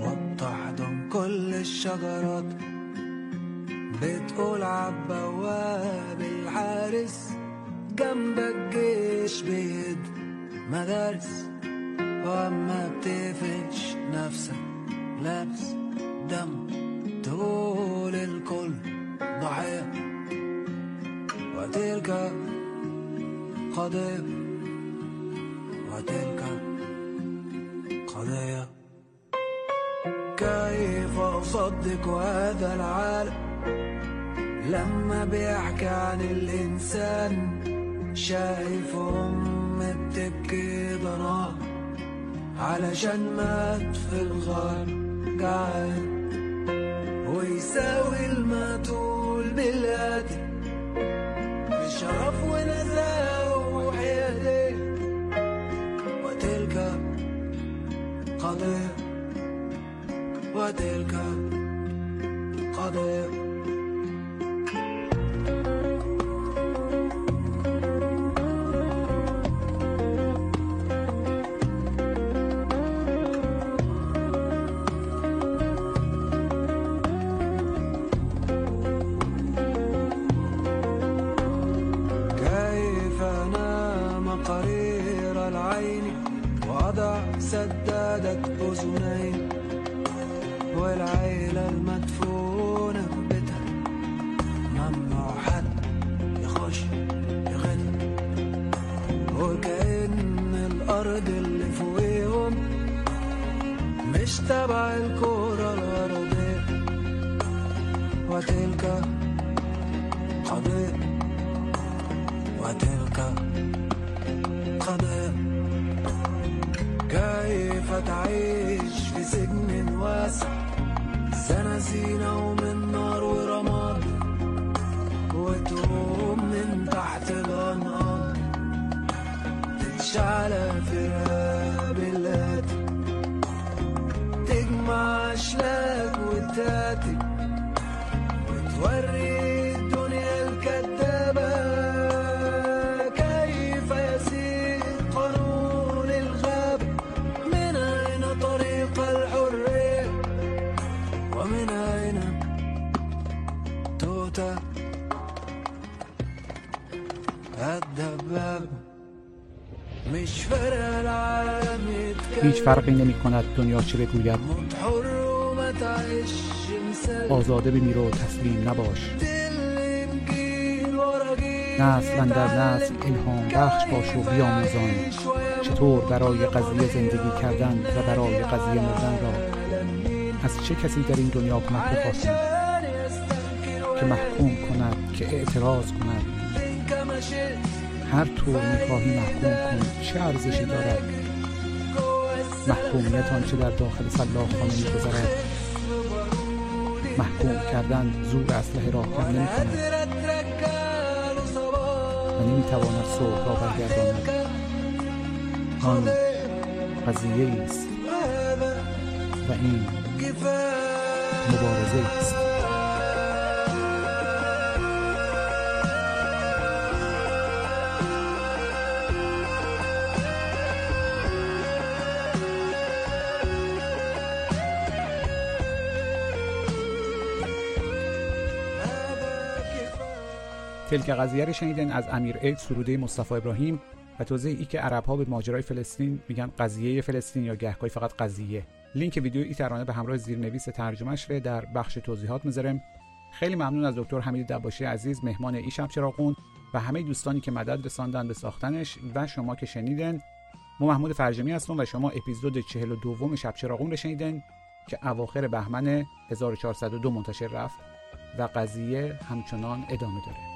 وبتحضن كل الشجرات. بتقول عالبواب الحارس جنبك جيش بيد مدارس. واما بتقفش نفسك لابس دم تقول الكل ضحية. وتلك قضية وتلك قضية كيف أصدق هذا العالم لما بيحكي عن الإنسان شايف أم بتبكي ضناها علشان مات في الغار جعان ويساوي المقتول بالقتل بشرف ونزاهة وحيادية وتلك قضية وتلك قضية. فرقی نمی کند دنیا چه بگوید. آزاده بمیر و تسلیم نباش. نسل در نسل الهام بخش باش و بیاموزان. چطور برای قضیه زندگی کردن و برای قضیه مردن را؟ از چه کسی در این دنیا کمک بخواهیم که محکوم کند که اعتراض کند. هر طور می‌خواهی محکوم کن. چه ارزشی دارد؟ محکومیت آنچه در داخل سلاح خانه میگذرد. محکوم کردن زور اسلحه را کم نمی کند و نمی‌تواند صلح را برگرداند. آن قضیه است و این مبارزه است. تلک قضیه رو شنیدن از امیر اید سروده مصطفی ابراهیم و توضیح ای که عرب ها به ماجرای فلسطین میگن قضیه فلسطین یا گهگاهی فقط قضیه. لینک ویدیو این ترانه به همراه زیرنویس ترجمهش رو در بخش توضیحات می‌ذارم. خیلی ممنون از دکتر حمید دباشی عزیز مهمان ای شب چراغون و همه دوستانی که مدد رساندن به ساختنش و شما که شنیدن ما محمود فرجمی هستم و شما اپیزود 42 شب چراغون رو شنیدن که اواخر بهمن 1402 منتشر رفت و قضیه همچنان ادامه داره.